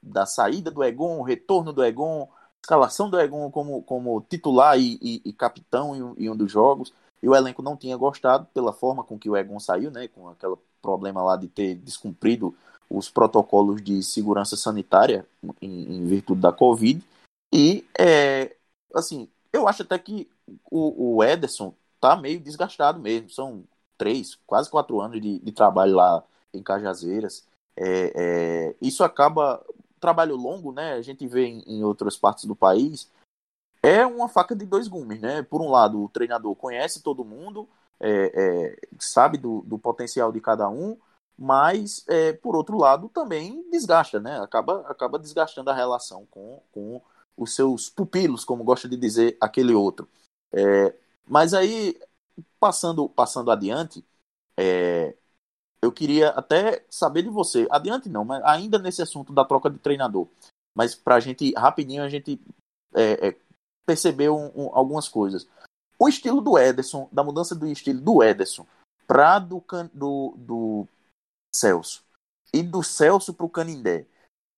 da saída do Egon, retorno do Egon, escalação do Egon como, como titular e, e, e capitão em, em, um dos jogos. E o elenco não tinha gostado pela forma com que o Egon saiu, né, com aquele problema lá de ter descumprido os protocolos de segurança sanitária em, em virtude da Covid. E, é, assim, eu acho até que o, o Ederson tá meio desgastado mesmo. São três, quase quatro anos de, de trabalho lá em Cajazeiras. É, é, isso acaba trabalho longo, né? A gente vê em, em, outras partes do país. É uma faca de dois gumes, né? Por um lado, o treinador conhece todo mundo, é, é sabe do, do, potencial de cada um, mas é, por outro lado também desgasta, né? Acaba, acaba desgastando a relação com, com os seus pupilos, como gosta de dizer aquele outro. É, mas aí Passando, passando adiante, é, eu queria até saber de você. Adiante não, mas ainda nesse assunto da troca de treinador. Mas para a gente, rapidinho, a gente é, é, perceber um, um, algumas coisas. O estilo do Ederson, da mudança do estilo do Ederson para do, do, do Celso e do Celso para o Canindé.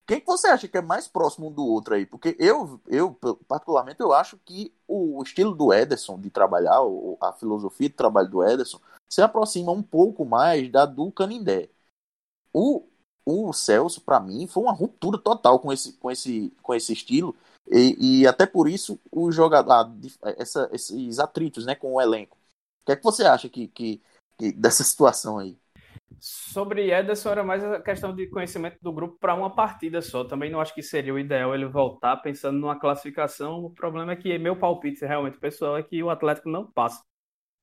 Quem que você acha que é mais próximo um do outro aí? Porque eu, eu particularmente, eu acho que o estilo do Ederson de trabalhar, a filosofia de trabalho do Ederson, se aproxima um pouco mais da do Canindé. O, o Celso, para mim, foi uma ruptura total com esse, com esse, com esse estilo. E, e até por isso o jogador, essa, esses atritos né, com o elenco. O que é que você acha que, que, que dessa [laughs] situação aí? Sobre Ederson era mais a questão de conhecimento do grupo para uma partida só. Também não acho que seria o ideal ele voltar pensando numa classificação. O problema é que meu palpite realmente pessoal é que o Atlético não passa.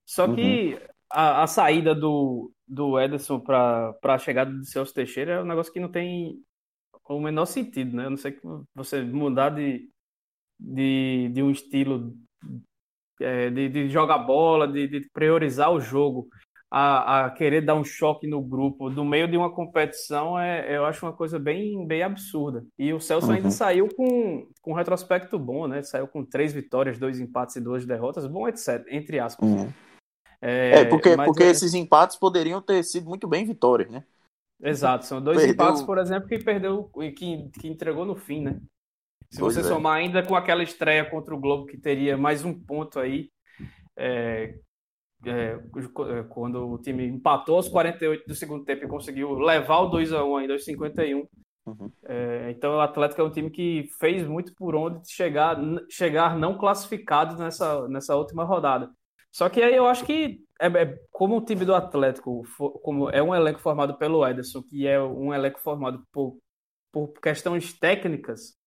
Só que uhum. a, a, saída do, do Ederson para a chegada do Celso Teixeira é um negócio que não tem o menor sentido, né? Eu não sei que você mudar de, de, de um estilo é, de, de jogar bola, de, de priorizar o jogo a, a, querer dar um choque no grupo no meio de uma competição é, eu acho uma coisa bem, bem absurda. E o Celso uhum. ainda saiu com, com um retrospecto bom, né? Saiu com três vitórias, dois empates e duas derrotas, bom, etc. Entre aspas. Uhum. É, é, porque, porque é... esses empates poderiam ter sido muito bem vitórias, né? Exato, são dois perdeu... empates, por exemplo, que perdeu que, que entregou no fim, né? Se pois você é. somar ainda com aquela estreia contra o Globo, que teria mais um ponto aí, é, é, é, quando o time empatou aos 48 do segundo tempo e conseguiu levar o 2 a 1 ainda aos 51. Uhum. É, então o Atlético é um time que fez muito por onde chegar, chegar não classificado nessa, nessa última rodada. Só que aí eu acho que é, é, como o time do Atlético como é um elenco formado pelo Ederson, que é um elenco formado por, por questões técnicas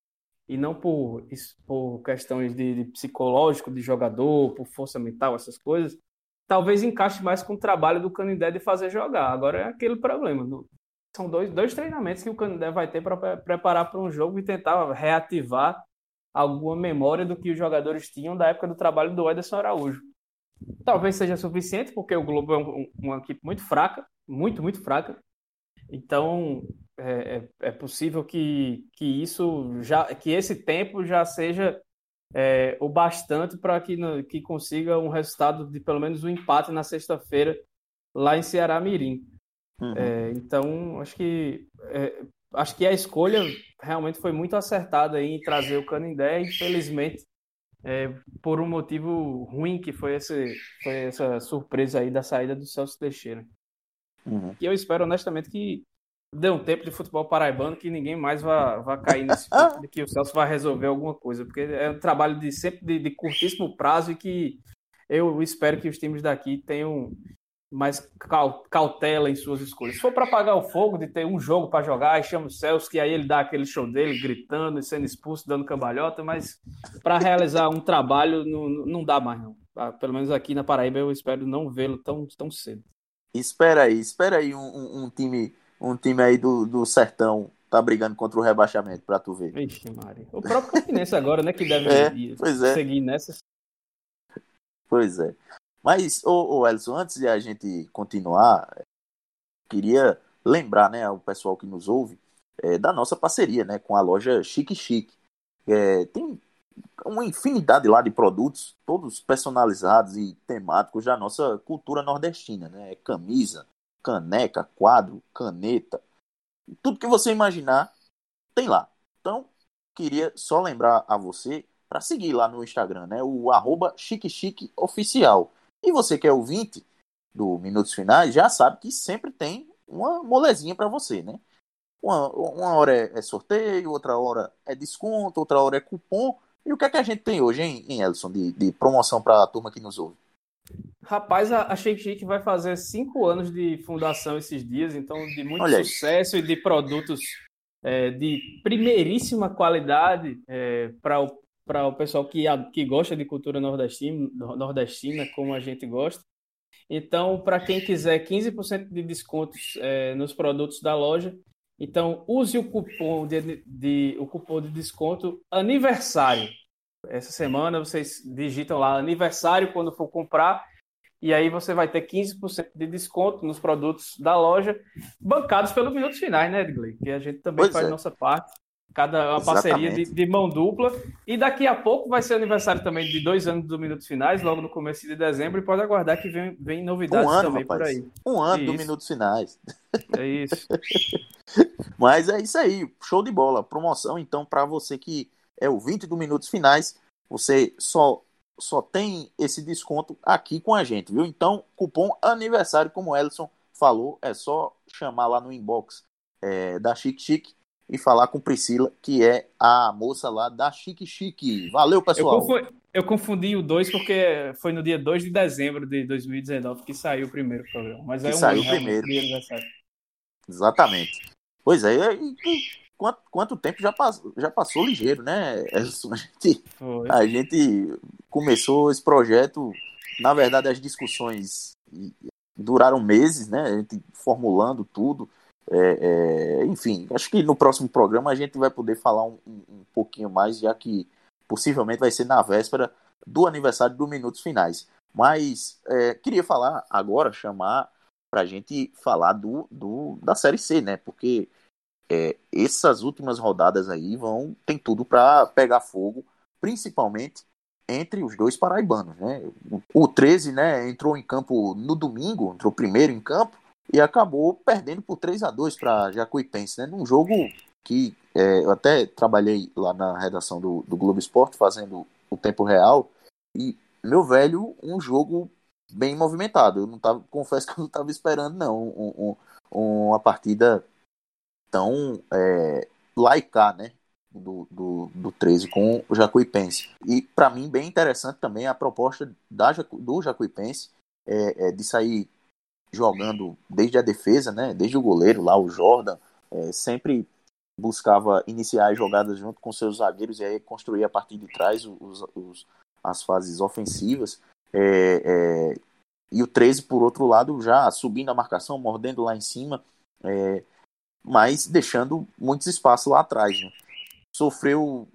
e não por, por questões de, de psicológico de jogador, por força mental, essas coisas, talvez encaixe mais com o trabalho do Canindé de fazer jogar. Agora é aquele problema. São dois, dois treinamentos que o Canindé vai ter para preparar para um jogo e tentar reativar alguma memória do que os jogadores tinham da época do trabalho do Ederson Araújo. Talvez seja suficiente, porque o Globo é um, uma equipe muito fraca, muito, muito fraca. Então, é, é, é possível que, que isso já, que esse tempo já seja é, o bastante para que, que consiga um resultado de pelo menos um empate na sexta-feira lá em Ceará Mirim. Uhum. É, então, acho que é, acho que a escolha realmente foi muito acertada em trazer o Canindé. Infelizmente, é, por um motivo ruim que foi, esse, foi essa surpresa aí da saída do Celso Teixeira. Uhum. E eu espero honestamente que dê um tempo de futebol paraibano que ninguém mais vá, vá cair nesse [laughs] ponto de que o Celso vai resolver alguma coisa, porque é um trabalho de sempre de, de curtíssimo prazo e que eu espero que os times daqui tenham mais cautela em suas escolhas. Se for para apagar o fogo de ter um jogo para jogar, e chama o Celso, que aí ele dá aquele show dele, gritando e sendo expulso, dando cambalhota, mas para realizar um trabalho não, não dá mais, não. Ah, pelo menos aqui na Paraíba eu espero não vê-lo tão, tão cedo. Espera aí, espera aí um, um, um time um time aí do, do Sertão tá brigando contra o rebaixamento, para tu ver. Vixe. O próprio Campinense agora, né, que deve é, é. seguir nessas. Pois é. Mas, ô, ô Elson, antes de a gente continuar, queria lembrar, né, o pessoal que nos ouve, é, da nossa parceria, né, com a loja Chique Chique. É, tem uma infinidade lá de produtos, todos personalizados e temáticos da nossa cultura nordestina, né? Camisa, caneca, quadro, caneta, tudo que você imaginar tem lá. Então, queria só lembrar a você para seguir lá no Instagram, né? O arroba chique chique oficial. E você que é ouvinte do Minutos Finais já sabe que sempre tem uma molezinha para você, né? Uma, uma hora é, é, sorteio, outra hora é desconto, outra hora é cupom. E o que é que a gente tem hoje, hein, hein Elson, de, de promoção para a turma que nos ouve? Rapaz, a Shake Shake vai fazer cinco anos de fundação esses dias, então de muito Olha sucesso e de produtos é, de primeiríssima qualidade é, para o para o pessoal que, que gosta de cultura nordestina, nordestina, como a gente gosta. Então, para quem quiser 15% de descontos é, nos produtos da loja, então use o cupom de, de, o cupom de desconto aniversário. Essa semana vocês digitam lá aniversário quando for comprar e aí você vai ter 15% de desconto nos produtos da loja, bancados pelos minutos finais, né, Edgley? Que a gente também pois faz é. nossa parte cada uma parceria de, de, mão dupla. E daqui a pouco vai ser aniversário também de dois anos do Minutos Finais, logo no começo de dezembro, e pode aguardar que vem, vem novidades um ano, também rapaz. por aí. Um ano isso. do Minutos Finais. É isso. [laughs] Mas é isso aí, show de bola. Promoção, então, para você que é o 20 do Minutos Finais, você só só tem esse desconto aqui com a gente, viu? Então, cupom aniversário, como o Ellison falou, é só chamar lá no inbox é, da Chique Chique e falar com Priscila, que é a moça lá da Chique Chique. Valeu, pessoal. Eu confundi, eu confundi o 2 porque foi no dia 2 de dezembro de 2019 que saiu o primeiro programa. Mas que é um saiu o primeiro. Exatamente. Pois é, e, quanto, quanto tempo já, passou, já passou ligeiro, né? A gente, a gente começou esse projeto, na verdade, as discussões duraram meses, né? A gente formulando tudo. É, é, enfim, acho que no próximo programa a gente vai poder falar um, um, pouquinho mais, já que possivelmente vai ser na véspera do aniversário do Minutos Finais. Mas é, queria falar agora, chamar para a gente falar do, do, da Série C, né? Porque é, essas últimas rodadas aí vão tem tudo para pegar fogo, principalmente entre os dois paraibanos, né? O 13, né, entrou em campo no domingo, entrou primeiro em campo e acabou perdendo por 3 a 2 para Jacuipense, né? Num jogo que é, eu até trabalhei lá na redação do, do Globo Esporte fazendo o tempo real e meu velho, um jogo bem movimentado. Eu não tava, confesso que eu não estava esperando não um, um, uma partida tão é, laica, né? do, do, do 13 com o Jacuipense. E para mim, bem interessante também a proposta da, do Jacuipense é, é de sair jogando desde a defesa, né? Desde o goleiro lá, o Jordan, é, sempre buscava iniciar as jogadas junto com seus zagueiros e aí construir a partir de trás os, os as fases ofensivas. É, é, e o 13, por outro lado, já subindo a marcação, mordendo lá em cima, é, mas deixando muitos espaços lá atrás. Né? Sofreu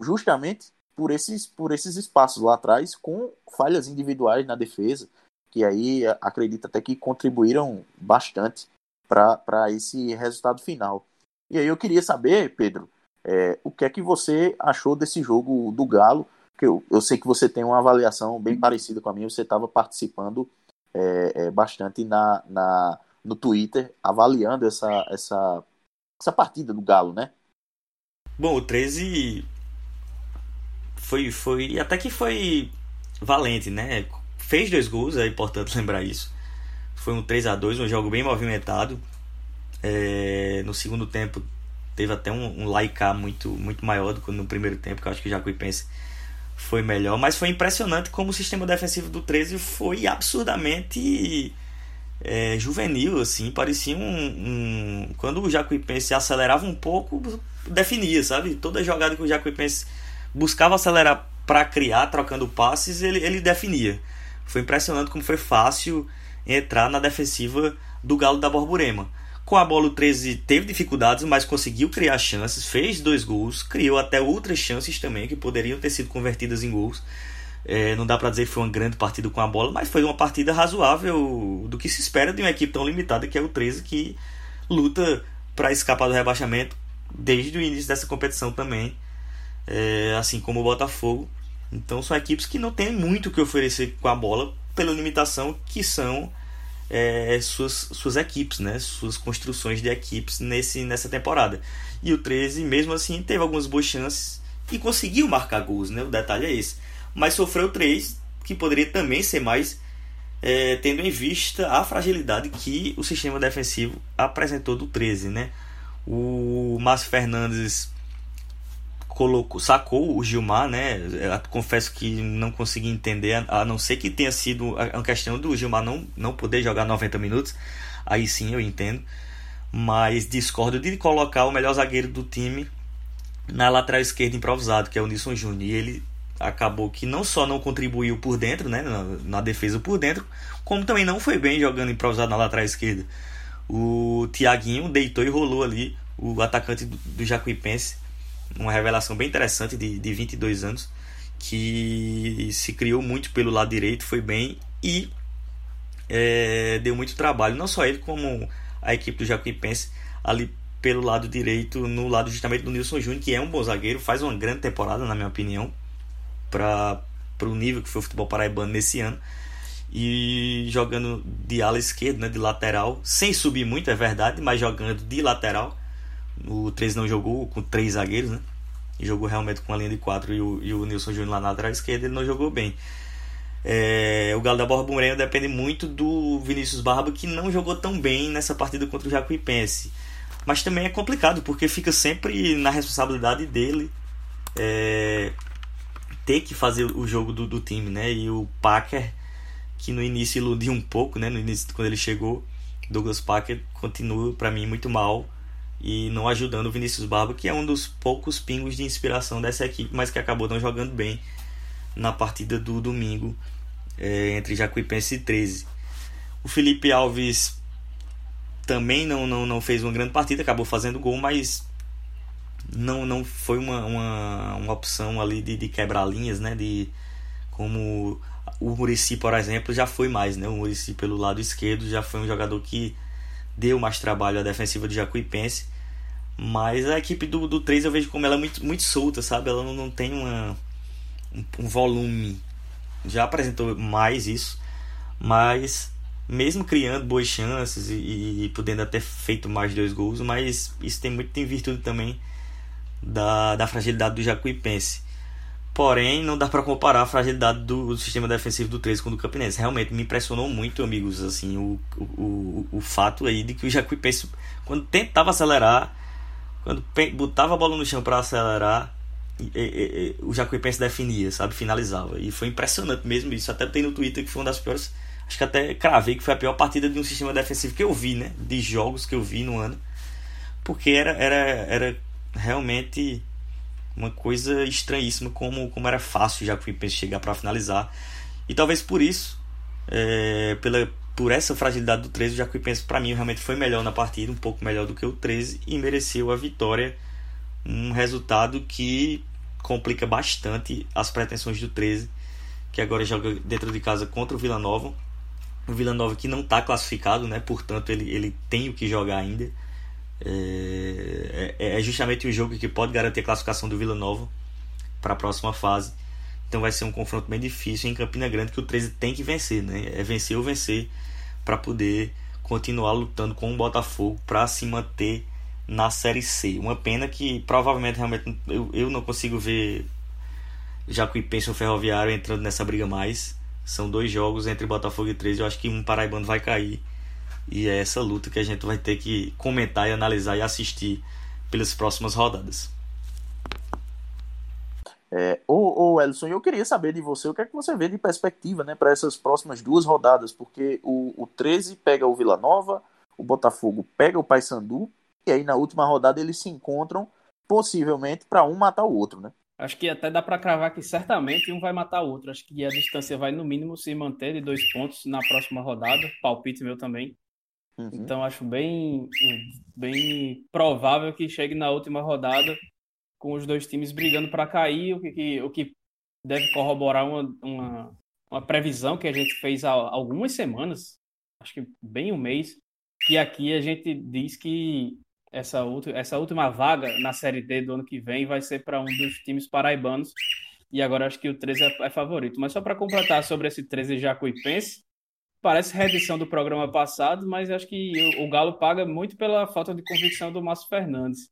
justamente por esses, por esses espaços lá atrás, com falhas individuais na defesa, que aí acredito até que contribuíram bastante para esse resultado final. E aí eu queria saber, Pedro, é, o que é que você achou desse jogo do Galo? Que eu, eu sei que você tem uma avaliação bem parecida com a minha, você estava participando é, é, bastante na, na, no Twitter, avaliando essa, essa, essa partida do Galo, né? Bom, o 13 foi, foi até que foi valente, né? Fez dois gols, é importante [laughs] lembrar isso. Foi um 3 a 2 um jogo bem movimentado. É, no segundo tempo teve até um, um laicar muito, muito maior do que no primeiro tempo, que eu acho que o Jacuipense foi melhor. Mas foi impressionante como o sistema defensivo do 13 foi absurdamente é, juvenil, assim. Parecia um, um, Quando o Jacuipense acelerava um pouco, definia, sabe? Toda jogada que o Jacuipense buscava acelerar para criar, trocando passes, ele, ele definia. Foi impressionante como foi fácil entrar na defensiva do Galo da Borborema. Com a bola, o 13 teve dificuldades, mas conseguiu criar chances, fez dois gols, criou até outras chances também que poderiam ter sido convertidas em gols. É, não dá para dizer que foi uma grande partida com a bola, mas foi uma partida razoável do que se espera de uma equipe tão limitada que é o 13, que luta para escapar do rebaixamento desde o início dessa competição também, é, assim como o Botafogo. Então são equipes que não têm muito o que oferecer com a bola pela limitação que são é, suas, suas equipes, né? suas construções de equipes nesse, nessa temporada. E o 13, mesmo assim, teve algumas boas chances e conseguiu marcar gols, né? o detalhe é esse. Mas sofreu três, que poderia também ser mais, é, tendo em vista a fragilidade que o sistema defensivo apresentou do 13. Né? O Márcio Fernandes colocou, sacou o Gilmar, né? Eu confesso que não consegui entender, a não ser que tenha sido a questão do Gilmar não, não poder jogar 90 minutos. Aí sim eu entendo. Mas discordo de colocar o melhor zagueiro do time na lateral esquerda improvisado, que é o Nilson Júnior. E ele acabou que não só não contribuiu por dentro, né, na, na, defesa por dentro, como também não foi bem jogando improvisado na lateral esquerda. O Thiaguinho deitou e rolou ali o atacante do, do Jacuipense uma revelação bem interessante de, de 22 anos, que se criou muito pelo lado direito, foi bem e é, deu muito trabalho, não só ele, como a equipe do Jacuipense ali pelo lado direito, no lado justamente do Nilson Júnior, que é um bom zagueiro, faz uma grande temporada, na minha opinião, para o nível que foi o futebol paraibano nesse ano. E jogando de ala esquerda, né, de lateral, sem subir muito, é verdade, mas jogando de lateral o 13 não jogou com três zagueiros, né? E jogou realmente com a linha de quatro e o, e o Nilson Júnior lá na lateral esquerda, ele não jogou bem. É, o Galo da Borba Moreno depende muito do Vinícius Barba, que não jogou tão bem nessa partida contra o Jacuipense. Mas também é complicado, porque fica sempre na responsabilidade dele é, ter que fazer o jogo do, do time, né? E o Packer, que no início iludiu um pouco, né? No início, quando ele chegou, Douglas Packer continua, para mim, muito mal e não ajudando o Vinícius Barba, que é um dos poucos pingos de inspiração dessa equipe, mas que acabou não jogando bem na partida do domingo é, entre Jacuipense e 13. O Felipe Alves também não, não, não fez uma grande partida, acabou fazendo gol, mas não, não foi uma, uma, uma opção ali de, de quebrar linhas, né? De, como o Murici, por exemplo, já foi mais, né? O Murici pelo lado esquerdo já foi um jogador que deu mais trabalho à defensiva do Jacuipense mas a equipe do, do 3 eu vejo como ela é muito, muito solta, sabe? Ela não, não tem uma, um, um volume. Já apresentou mais isso, mas mesmo criando boas chances e, e, podendo até feito mais dois gols, mas isso tem muito em virtude também da, da fragilidade do Jacuipense. Porém, não dá para comparar a fragilidade do, do, sistema defensivo do 13 com o do Campinense. Realmente me impressionou muito, amigos, assim, o, o, o, o fato aí de que o Jacuipense, quando tentava acelerar, quando botava a bola no chão para acelerar, e, e, e, o Jacuipense definia, sabe? Finalizava. E foi impressionante mesmo isso. Até tem no Twitter que foi uma das piores. Acho que até cravei que foi a pior partida de um sistema defensivo que eu vi, né? De jogos que eu vi no ano. Porque era, era, era realmente uma coisa estranhíssima como, como era fácil o Jacuipense chegar para finalizar. E talvez por isso, é, pela, por essa fragilidade do 13, o Jacuipense para mim realmente foi melhor na partida, um pouco melhor do que o 13 e mereceu a vitória um resultado que complica bastante as pretensões do 13, que agora joga dentro de casa contra o Vila Nova. O Vila Nova que não está classificado, né? portanto ele, ele tem o que jogar ainda. É, é, é justamente o jogo que pode garantir a classificação do Vila Nova para a próxima fase. Então vai ser um confronto bem difícil em Campina Grande que o 13 tem que vencer, né? É vencer ou vencer para poder continuar lutando com o Botafogo para se manter na Série C. Uma pena que provavelmente realmente eu, eu não consigo ver Jacuipense ou Ferroviário entrando nessa briga mais. São dois jogos entre Botafogo e 13. Eu acho que um paraibano vai cair. E é essa luta que a gente vai ter que comentar e analisar e assistir pelas próximas rodadas. É, ô, ô Elson, eu queria saber de você o que é que você vê de perspectiva né, para essas próximas duas rodadas, porque o, o 13 pega o Vila Nova, o Botafogo pega o Paysandu e aí na última rodada eles se encontram, possivelmente para um matar o outro, né? Acho que até dá para cravar que certamente um vai matar o outro. Acho que a distância vai no mínimo se manter de dois pontos na próxima rodada. Palpite meu também. Uhum. Então acho bem, bem provável que chegue na última rodada com os dois times brigando para cair, o que, o que deve corroborar uma, uma, uma previsão que a gente fez há algumas semanas, acho que bem um mês, que aqui a gente diz que essa, essa última vaga na Série D do ano que vem vai ser para um dos times paraibanos. E agora acho que o 13 é, é favorito. Mas só para completar sobre esse 13 Jacuipense, parece reedição do programa passado, mas acho que o, Galo paga muito pela falta de convicção do Márcio Fernandes.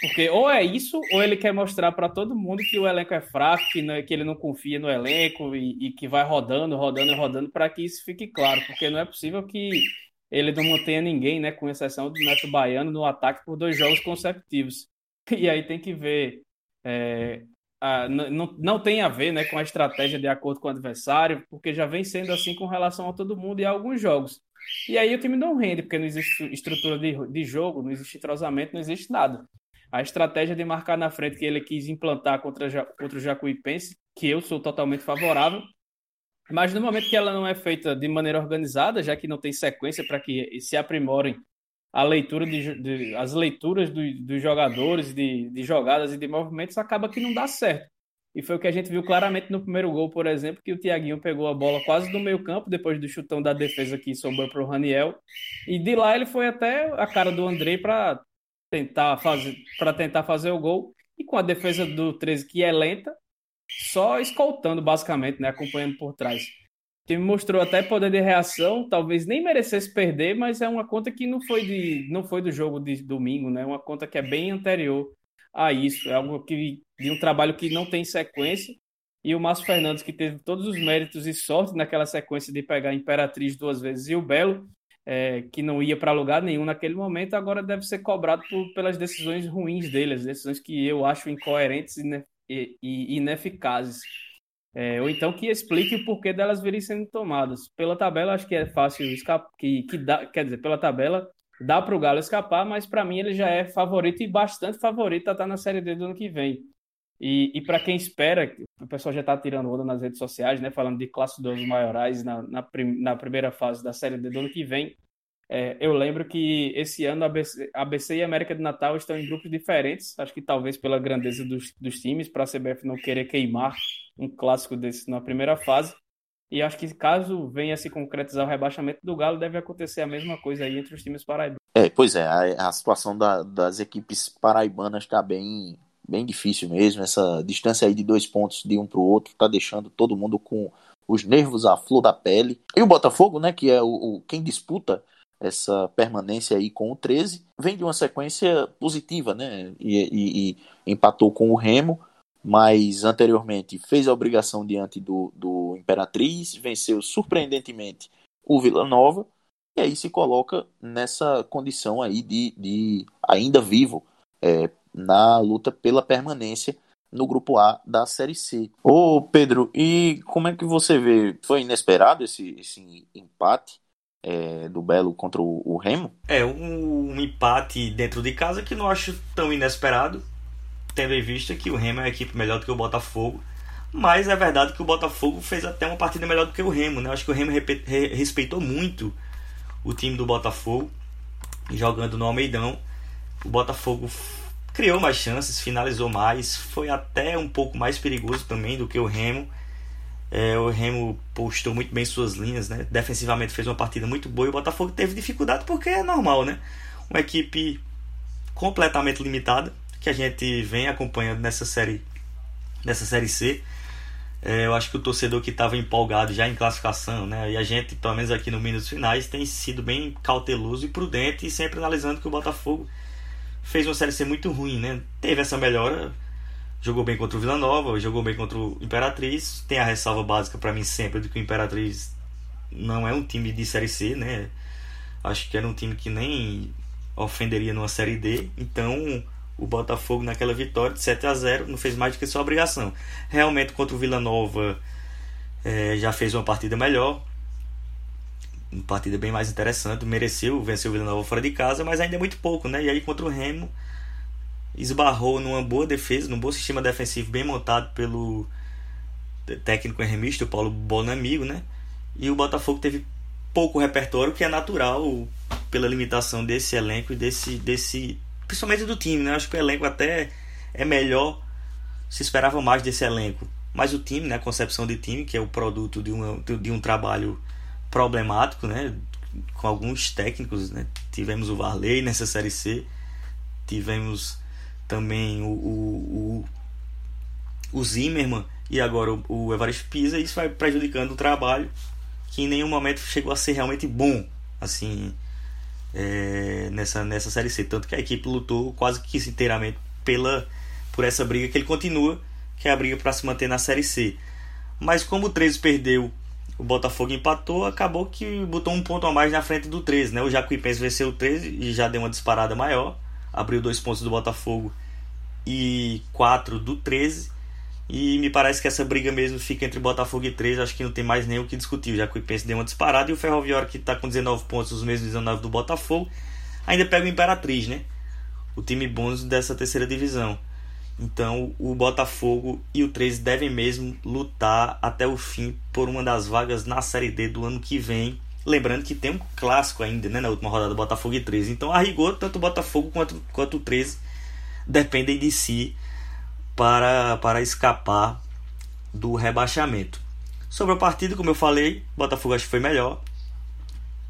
Porque ou é isso, ou ele quer mostrar para todo mundo que o elenco é fraco, que, não, que ele não confia no elenco e, e que vai rodando, rodando, rodando, para que isso fique claro. Porque não é possível que ele não mantenha ninguém, né, com exceção do Neto Baiano, no ataque por dois jogos consecutivos. [laughs] E aí tem que ver. É, a, não, não tem a ver né, com a estratégia de acordo com o adversário, porque já vem sendo assim com relação a todo mundo e a alguns jogos. E aí o time não rende, porque não existe estrutura de, de jogo, não existe entrosamento, não existe nada. A estratégia de marcar na frente que ele quis implantar contra, contra o Jacuipense, que eu sou totalmente favorável, mas no momento que ela não é feita de maneira organizada, já que não tem sequência para que se aprimorem a leitura de, de as leituras do, dos jogadores, de, de jogadas e de movimentos, acaba que não dá certo. E foi o que a gente viu claramente no primeiro gol, por exemplo, que o Thiaguinho pegou a bola quase do meio campo, depois do chutão da defesa que sobrou para o Raniel. E de lá ele foi até a cara do Andrei para tentar fazer para tentar fazer o gol. E com a defesa do 13, que é lenta, só escoltando, basicamente, né? Acompanhando por trás. O time mostrou até poder de reação, talvez nem merecesse perder, mas é uma conta que não foi, de, não foi do jogo de domingo, né? Uma conta que é bem anterior a isso. É algo que de um trabalho que não tem sequência. E o Márcio Fernandes, que teve todos os méritos e sorte naquela sequência de pegar a Imperatriz duas vezes e o Belo, é, que não ia para lugar nenhum naquele momento, agora deve ser cobrado por, pelas decisões ruins dele, as decisões que eu acho incoerentes e e, e ineficazes. É, ou então que explique o porquê delas virem sendo tomadas. Pela tabela, acho que é fácil escapar, que, que dá, quer dizer, pela tabela dá para o Galo escapar, mas para mim ele já é favorito e bastante favorito a estar tá na Série D do ano que vem. E, e para quem espera, o pessoal já está tirando onda nas redes sociais, né, falando de classe dos maiorais na, na, prim, na primeira fase da Série D do ano que vem. É, eu lembro que esse ano a ABC, ABC, e América de Natal estão em grupos diferentes, acho que talvez pela grandeza dos, dos times, para a CBF não querer queimar um clássico desse na primeira fase. E acho que caso venha se concretizar o rebaixamento do Galo, deve acontecer a mesma coisa aí entre os times paraibanos. É, pois é, a, a situação da, das equipes paraibanas está bem, bem difícil mesmo. Essa distância aí de dois pontos de um para o outro está deixando todo mundo com os nervos à flor da pele. E o Botafogo, né, que é o, o quem disputa essa permanência aí com o 13, vem de uma sequência positiva, né? E, e, e, empatou com o Remo, mas anteriormente fez a obrigação diante do, do Imperatriz, venceu surpreendentemente o Vila Nova, e aí se coloca nessa condição aí de, de ainda vivo é, na luta pela permanência no grupo A da Série C. Ô Pedro, e como é que você vê? Foi inesperado esse, esse empate é, do Belo contra o, o Remo? É, um, um, empate dentro de casa que não acho tão inesperado, tendo em vista que o Remo é uma equipe melhor do que o Botafogo. Mas é verdade que o Botafogo fez até uma partida melhor do que o Remo, né? Acho que o Remo respeitou muito o time do Botafogo, jogando no Almeidão. O Botafogo criou mais chances, finalizou mais, foi até um pouco mais perigoso também do que o Remo. É, o Remo postou muito bem suas linhas, né? defensivamente fez uma partida muito boa e o Botafogo teve dificuldade porque é normal, né? Uma equipe completamente limitada que a gente vem acompanhando nessa série, nessa série C. É, eu acho que o torcedor que estava empolgado já em classificação, né? E a gente, pelo menos aqui no minutos finais, tem sido bem cauteloso e prudente e sempre analisando que o Botafogo fez uma série C muito ruim, né? Teve essa melhora, jogou bem contra o Vila Nova, jogou bem contra o Imperatriz. Tem a ressalva básica para mim sempre de que o Imperatriz não é um time de série C, né? Acho que era um time que nem ofenderia numa série D. Então, o Botafogo naquela vitória de 7 a 0 não fez mais do que sua obrigação. Realmente contra o Vila Nova é, já fez uma partida melhor uma partida bem mais interessante, mereceu vencer o Vila Nova fora de casa, mas ainda é muito pouco, né? E aí contra o Remo esbarrou numa boa defesa, num bom sistema defensivo bem montado pelo técnico remista, o Paulo Bonamigo, né? E o Botafogo teve pouco repertório, que é natural pela limitação desse elenco e desse desse principalmente do time, né? Acho que o elenco até é melhor, se esperava mais desse elenco. Mas o time, né, a concepção de time, que é o produto de, uma, de um trabalho problemático, né? Com alguns técnicos, né? Tivemos o Varley nessa série C, tivemos também o, o, o, o Zimmermann e agora o, o Evaristo Pisa, isso vai prejudicando o trabalho que em nenhum momento chegou a ser realmente bom, assim, é, nessa, nessa série C. Tanto que a equipe lutou quase que inteiramente pela, por essa briga que ele continua, que é a briga para se manter na série C. Mas como o 13 perdeu o Botafogo empatou, acabou que botou um ponto a mais na frente do 13, né? O Jacuipense venceu o 13 e já deu uma disparada maior, abriu dois pontos do Botafogo e quatro do 13. E me parece que essa briga mesmo fica entre Botafogo e 13, acho que não tem mais nem o que discutir. O Jacuipense deu uma disparada e o Ferroviário que está com 19 pontos, os mesmos 19 do Botafogo, ainda pega o Imperatriz, né? O time bônus dessa terceira divisão. Então o Botafogo e o 13 devem mesmo lutar até o fim por uma das vagas na Série D do ano que vem. Lembrando que tem um clássico ainda né, na última rodada Botafogo e 13. Então, a rigor, tanto o Botafogo quanto, quanto o 13 dependem de si para, para escapar do rebaixamento. Sobre a partida, como eu falei, o Botafogo acho que foi melhor,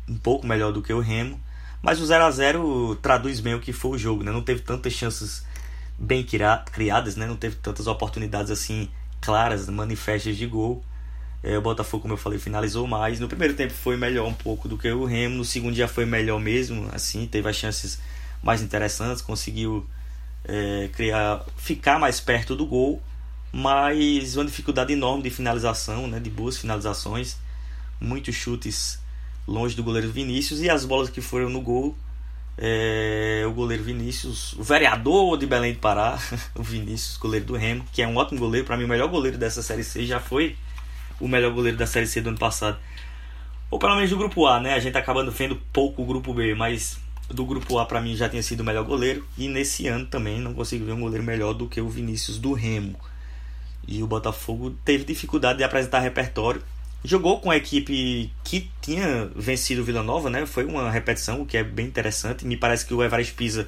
um pouco melhor do que o Remo, mas o 0 a 0 traduz bem o que foi o jogo, né? não teve tantas chances bem criadas, né? não teve tantas oportunidades assim claras, manifestas de gol. É, o Botafogo, como eu falei, finalizou mais. No primeiro tempo foi melhor um pouco do que o Remo, no segundo já foi melhor mesmo, assim, teve as chances mais interessantes, conseguiu é, criar, ficar mais perto do gol, mas uma dificuldade enorme de finalização, né, de boas finalizações, muitos chutes longe do goleiro Vinícius e as bolas que foram no gol é, o goleiro Vinícius, o vereador de Belém do Pará, [laughs] o Vinícius, goleiro do Remo, que é um ótimo goleiro, para mim o melhor goleiro dessa Série C, já foi o melhor goleiro da Série C do ano passado. Ou pelo menos do grupo A, né? A gente acaba vendo pouco o grupo B, mas do grupo A para mim já tinha sido o melhor goleiro e nesse ano também não consigo ver um goleiro melhor do que o Vinícius do Remo. E o Botafogo teve dificuldade de apresentar repertório Jogou com a equipe que tinha vencido o Vila Nova, né? Foi uma repetição, o que é bem interessante. Me parece que o Everest Pisa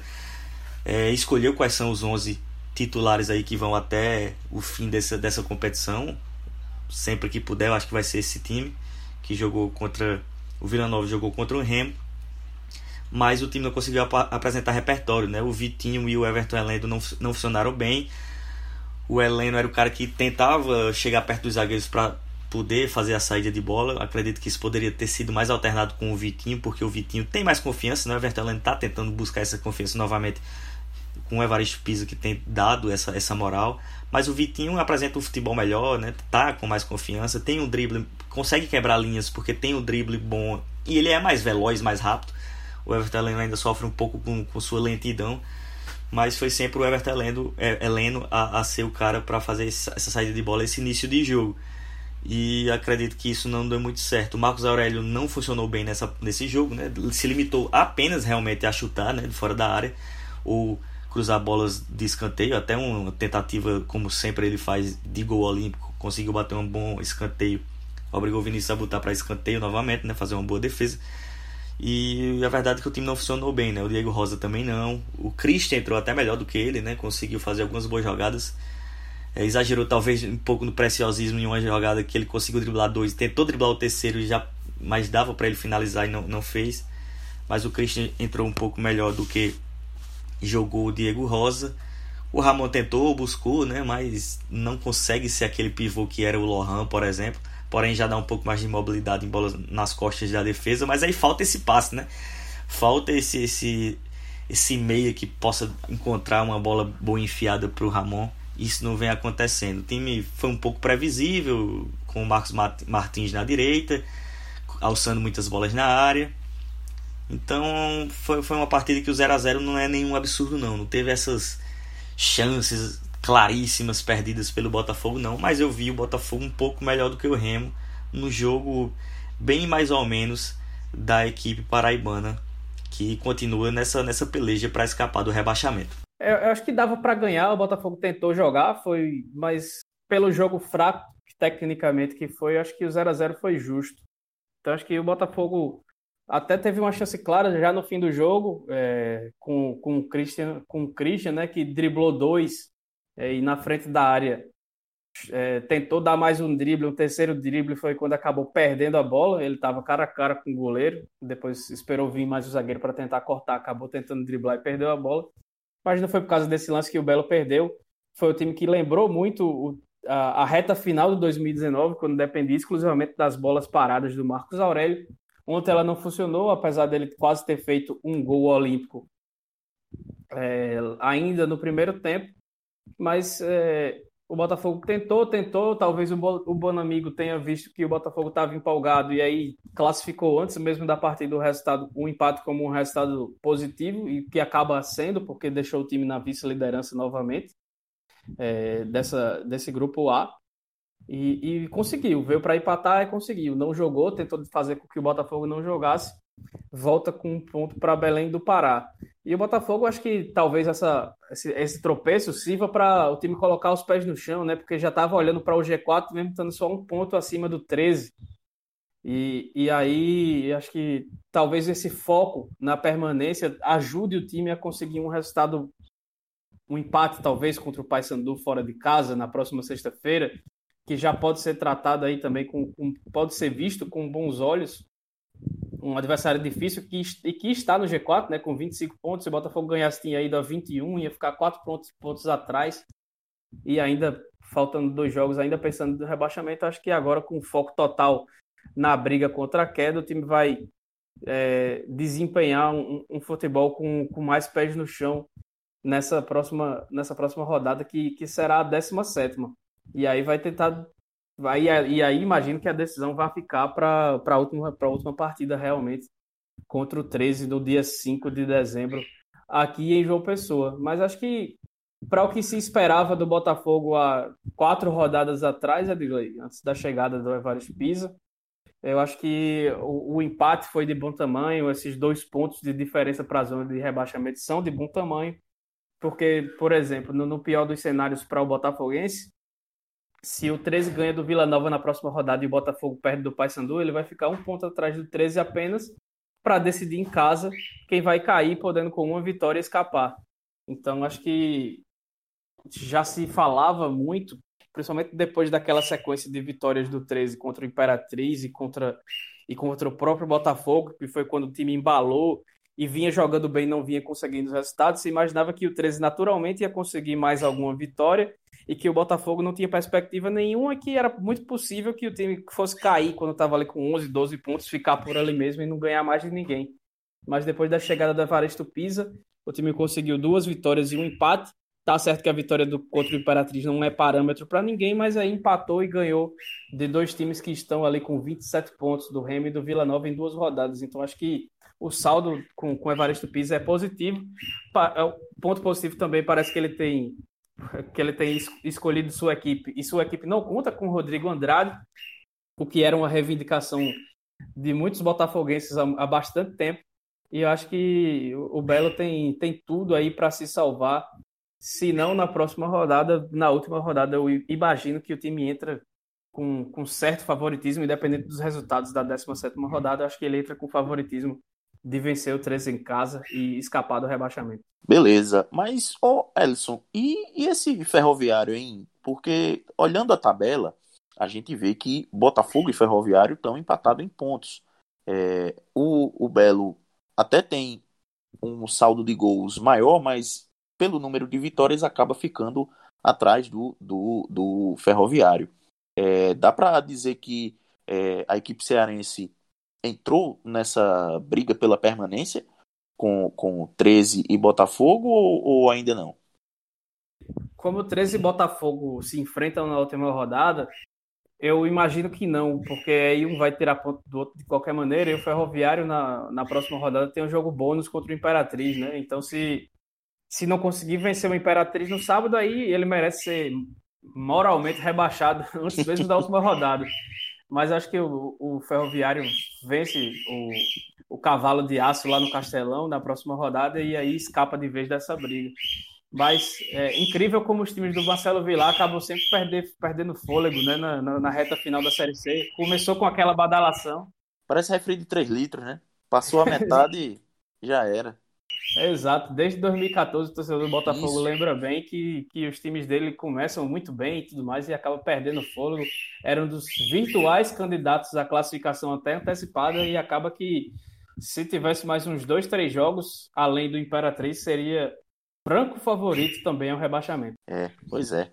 é, escolheu quais são os 11 titulares aí que vão até o fim dessa, dessa competição. Sempre que puder, eu acho que vai ser esse time que jogou contra o Vila Nova, jogou contra o Remo. Mas o time não conseguiu ap apresentar repertório, né? O Vitinho e o Everton Heleno não, não funcionaram bem. O Heleno era o cara que tentava chegar perto dos zagueiros para poder fazer a saída de bola. Acredito que isso poderia ter sido mais alternado com o Vitinho, porque o Vitinho tem mais confiança, né? O Everton está tentando buscar essa confiança novamente com o Evaristo Pisa que tem dado essa, essa moral, mas o Vitinho apresenta um futebol melhor, né? Tá com mais confiança, tem um drible, consegue quebrar linhas porque tem um drible bom e ele é mais veloz, mais rápido. O Everton ainda sofre um pouco com, com sua lentidão. mas foi sempre o Everton Heleno, é, Heleno a, a ser o cara para fazer essa saída de bola, esse início de jogo. E acredito que isso não deu muito certo. O Marcos Aurélio não funcionou bem nessa, nesse jogo, né? Se limitou apenas realmente a chutar, né? De fora da área. Ou cruzar bolas de escanteio. Até uma tentativa, como sempre ele faz, de gol olímpico. Conseguiu bater um bom escanteio. Obrigou o Vinícius a botar para escanteio novamente, né? Fazer uma boa defesa. E a verdade é que o time não funcionou bem, né? O Diego Rosa também não. O Christian entrou até melhor do que ele, né? Conseguiu fazer algumas boas jogadas é, exagerou talvez um pouco no preciosismo em uma jogada que ele conseguiu driblar dois, tentou driblar o terceiro já, mas dava para ele finalizar e não, não fez. Mas o Christian entrou um pouco melhor do que jogou o Diego Rosa. O Ramon tentou, buscou, né, mas não consegue ser aquele pivô que era o Lohan, por exemplo. Porém, já dá um pouco mais de mobilidade em bolas nas costas da defesa. Mas aí falta esse passe, né? Falta esse, esse, esse meia que possa encontrar uma bola boa enfiada para o Ramon isso não vem acontecendo. O time foi um pouco previsível, com o Marcos Martins na direita, alçando muitas bolas na área. Então foi, foi uma partida que o 0 a 0 não é nenhum absurdo não. Não teve essas chances claríssimas perdidas pelo Botafogo não, mas eu vi o Botafogo um pouco melhor do que o Remo no jogo bem mais ou menos da equipe paraibana que continua nessa nessa peleja para escapar do rebaixamento. Eu, eu acho que dava para ganhar, o Botafogo tentou jogar, foi, mas pelo jogo fraco, tecnicamente que foi, acho que o 0 a 0 foi justo. Então acho que o Botafogo até teve uma chance clara já no fim do jogo, é, com, com o Christian, com o Christian, né, que driblou dois é, e na frente da área é, tentou dar mais um drible, o terceiro drible foi quando acabou perdendo a bola, ele estava cara a cara com o goleiro, depois esperou vir mais o zagueiro para tentar cortar, acabou tentando driblar e perdeu a bola mas não foi por causa desse lance que o Belo perdeu. Foi o time que lembrou muito o, a, a, reta final de 2019, quando dependia exclusivamente das bolas paradas do Marcos Aurélio. Ontem ela não funcionou, apesar dele quase ter feito um gol olímpico é, ainda no primeiro tempo. Mas é, o Botafogo tentou, tentou, talvez o, o Bonamigo tenha visto que o Botafogo estava empolgado e aí classificou antes mesmo da partida o resultado, o empate como um resultado positivo e que acaba sendo porque deixou o time na vice-liderança novamente é, dessa, desse grupo A. E, e conseguiu, veio para empatar e conseguiu, não jogou, tentou fazer com que o Botafogo não jogasse, volta com um ponto para Belém do Pará. E o Botafogo, acho que talvez essa, esse, esse tropeço sirva para o time colocar os pés no chão, né? Porque já estava olhando para o G4, mesmo estando só um ponto acima do 13. E, e aí, acho que talvez esse foco na permanência ajude o time a conseguir um resultado, um empate talvez contra o Paysandu fora de casa na próxima sexta-feira, que já pode ser tratado aí também com, com, pode ser visto com bons olhos um adversário difícil que, e que está no G4, né, com 25 pontos. Se o Botafogo ganhasse, tinha ido a 21, ia ficar 4 pontos, pontos atrás. E ainda faltando dois jogos, ainda pensando no rebaixamento, acho que agora com foco total na briga contra a queda, o time vai é, desempenhar um, um, futebol com, com mais pés no chão nessa próxima, nessa próxima rodada, que, que será a 17. E aí vai tentar Vai, e aí imagino que a decisão vai ficar para a última, última partida realmente contra o 13 do dia 5 de dezembro aqui em João Pessoa. Mas acho que para o que se esperava do Botafogo há quatro rodadas atrás, antes da chegada do Evaristo Pisa, eu acho que o, o, empate foi de bom tamanho, esses dois pontos de diferença para a zona de rebaixamento são de bom tamanho, porque, por exemplo, no, no pior dos cenários para o Botafoguense, se o 13 ganha do Vila Nova na próxima rodada e o Botafogo perde do Paysandu, ele vai ficar um ponto atrás do 13 apenas para decidir em casa quem vai cair, podendo com uma vitória escapar. Então, acho que já se falava muito, principalmente depois daquela sequência de vitórias do 13 contra o Imperatriz e contra, e contra o próprio Botafogo, que foi quando o time embalou e vinha jogando bem, não vinha conseguindo os resultados. Se imaginava que o 13 naturalmente ia conseguir mais alguma vitória e que o Botafogo não tinha perspectiva nenhuma, que era muito possível que o time fosse cair quando estava ali com 11, 12 pontos, ficar por ali mesmo e não ganhar mais de ninguém. Mas depois da chegada do Evaristo Pisa, o time conseguiu duas vitórias e um empate. Tá certo que a vitória do contra o Imperatriz não é parâmetro para ninguém, mas aí empatou e ganhou de dois times que estão ali com 27 pontos do Remo e do Vila Nova em duas rodadas. Então acho que o saldo com, com o Evaristo Pisa é positivo. É o ponto positivo também parece que ele tem [laughs] que ele tem escolhido sua equipe e sua equipe não conta com o Rodrigo Andrade, o que era uma reivindicação de muitos botafoguenses há, há bastante tempo. E eu acho que o Belo tem, tem tudo aí para se salvar. Se não na próxima rodada, na última rodada, eu imagino que o time entra com, com certo favoritismo, independente dos resultados da 17 rodada. Eu acho que ele entra com favoritismo de vencer o 13 em casa e escapar do rebaixamento. Beleza, mas, ô Elson, e, e esse ferroviário, hein? Porque olhando a tabela, a gente vê que Botafogo e Ferroviário estão empatados em pontos. É, o, o Belo até tem um saldo de gols maior, mas pelo número de vitórias acaba ficando atrás do, do, do Ferroviário. É, dá para dizer que é, a equipe cearense entrou nessa briga pela permanência com, com 13 e Botafogo ou, ou ainda não? Como 13 e Botafogo se enfrentam na última rodada, eu imagino que não, porque aí um vai tirar ponto do outro de qualquer maneira, e o Ferroviário na, na próxima rodada tem um jogo bônus contra o Imperatriz, né? Então, se, se não conseguir vencer o Imperatriz no sábado, aí ele merece ser moralmente rebaixado [laughs] antes mesmo da última rodada. Mas acho que o, o Ferroviário vence o, o cavalo de aço lá no Castelão na próxima rodada e aí escapa de vez dessa briga. Mas é incrível como os times do Marcelo Vilar acabam sempre perder, perdendo fôlego né, na, na, na, reta final da Série C. Começou com aquela badalação. Parece refri de 3 litros, né? Passou a metade e já era. Exato. Desde 2014, o torcedor do Botafogo Isso. lembra bem que, que os times dele começam muito bem e tudo mais e acabam perdendo fôlego. Eram dos virtuais candidatos à classificação até antecipada e acaba que se tivesse mais uns dois, três jogos, além do Imperatriz, seria franco favorito também ao rebaixamento. É, pois é.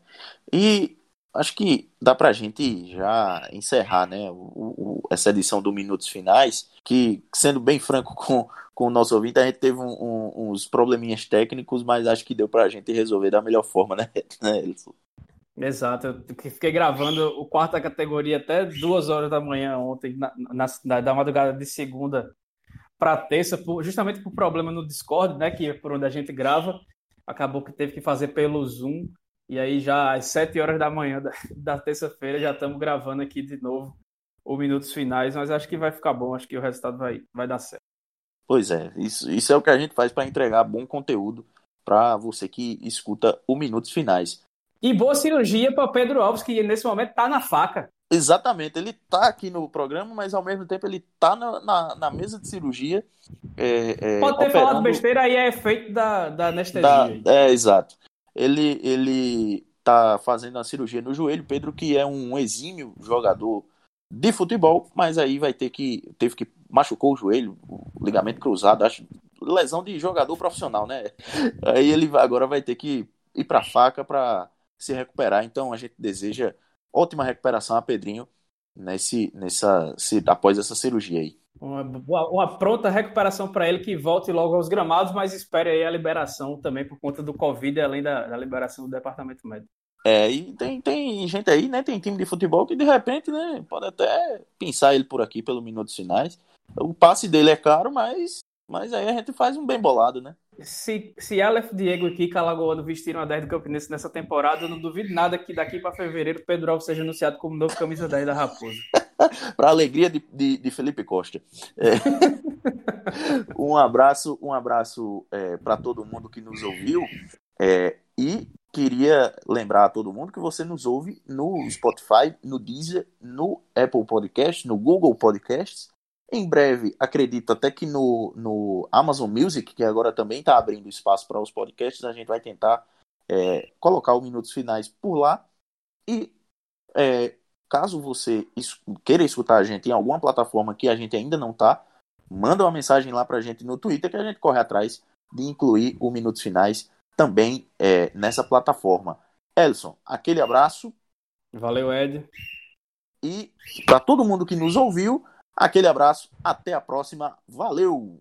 E acho que dá pra gente já encerrar, né, o, o, essa edição do Minutos Finais, que, sendo bem franco com, com o nosso ouvinte, a gente teve um, um, uns probleminhas técnicos, mas acho que deu pra gente resolver da melhor forma, [laughs] né, né Exato, eu fiquei gravando o quarta categoria até duas horas da manhã ontem, na, na, da madrugada de segunda para terça, por, justamente por problema no Discord, né, que é por onde a gente grava, acabou que teve que fazer pelo Zoom. E aí já às 7 horas da manhã da, da terça-feira já estamos gravando aqui de novo os minutos finais, mas acho que vai ficar bom, acho que o resultado vai, vai dar certo. Pois é, isso, isso é o que a gente faz para entregar bom conteúdo para você que escuta o Minutos Finais. E boa cirurgia para Pedro Alves, que nesse momento está na faca. Exatamente, ele tá aqui no programa, mas ao mesmo tempo ele tá na, na, na mesa de cirurgia. É, é, Pode ter operando... falado besteira, aí é efeito da, da anestesia. Da, é, exato. Ele, ele tá fazendo a cirurgia no joelho, Pedro, que é um exímio jogador de futebol, mas aí vai ter que. Teve que. machucou o joelho, o ligamento cruzado, acho. Lesão de jogador profissional, né? [laughs] Aí ele agora vai ter que ir pra faca para se recuperar. Então a gente deseja ótima recuperação a Pedrinho nesse, nessa, se, após essa cirurgia aí. Uma, uma pronta recuperação para ele que volte logo aos gramados, mas espere aí a liberação também por conta do Covid, além da, da liberação do departamento médico. É, e tem, tem gente aí, né? Tem time de futebol que de repente, né? Pode até pensar ele por aqui pelo minutos finais. O passe dele é caro, mas, mas aí a gente faz um bem bolado, né? se, se Aleph, Diego e Kika Alagoano vestiram a 10 do Campinense nessa temporada, eu não duvido nada que daqui para fevereiro Pedro Alves seja anunciado como novo camisa 10 da Raposa. [laughs] para alegria de, de, de, Felipe Costa. É. [laughs] um abraço, um abraço é, para todo mundo que nos ouviu. É, e queria lembrar a todo mundo que você nos ouve no Spotify, no Deezer, no Apple Podcast, no Google Podcasts em breve, acredito até que no, no Amazon Music, que agora também está abrindo espaço para os podcasts, a gente vai tentar é, colocar os minutos finais por lá. E é, caso você queira escutar a gente em alguma plataforma que a gente ainda não está, manda uma mensagem lá para a gente no Twitter que a gente corre atrás de incluir o Minutos Finais também é, nessa plataforma. Elson, aquele abraço. Valeu, Ed. E para todo mundo que nos ouviu, Aquele abraço, até a próxima, valeu!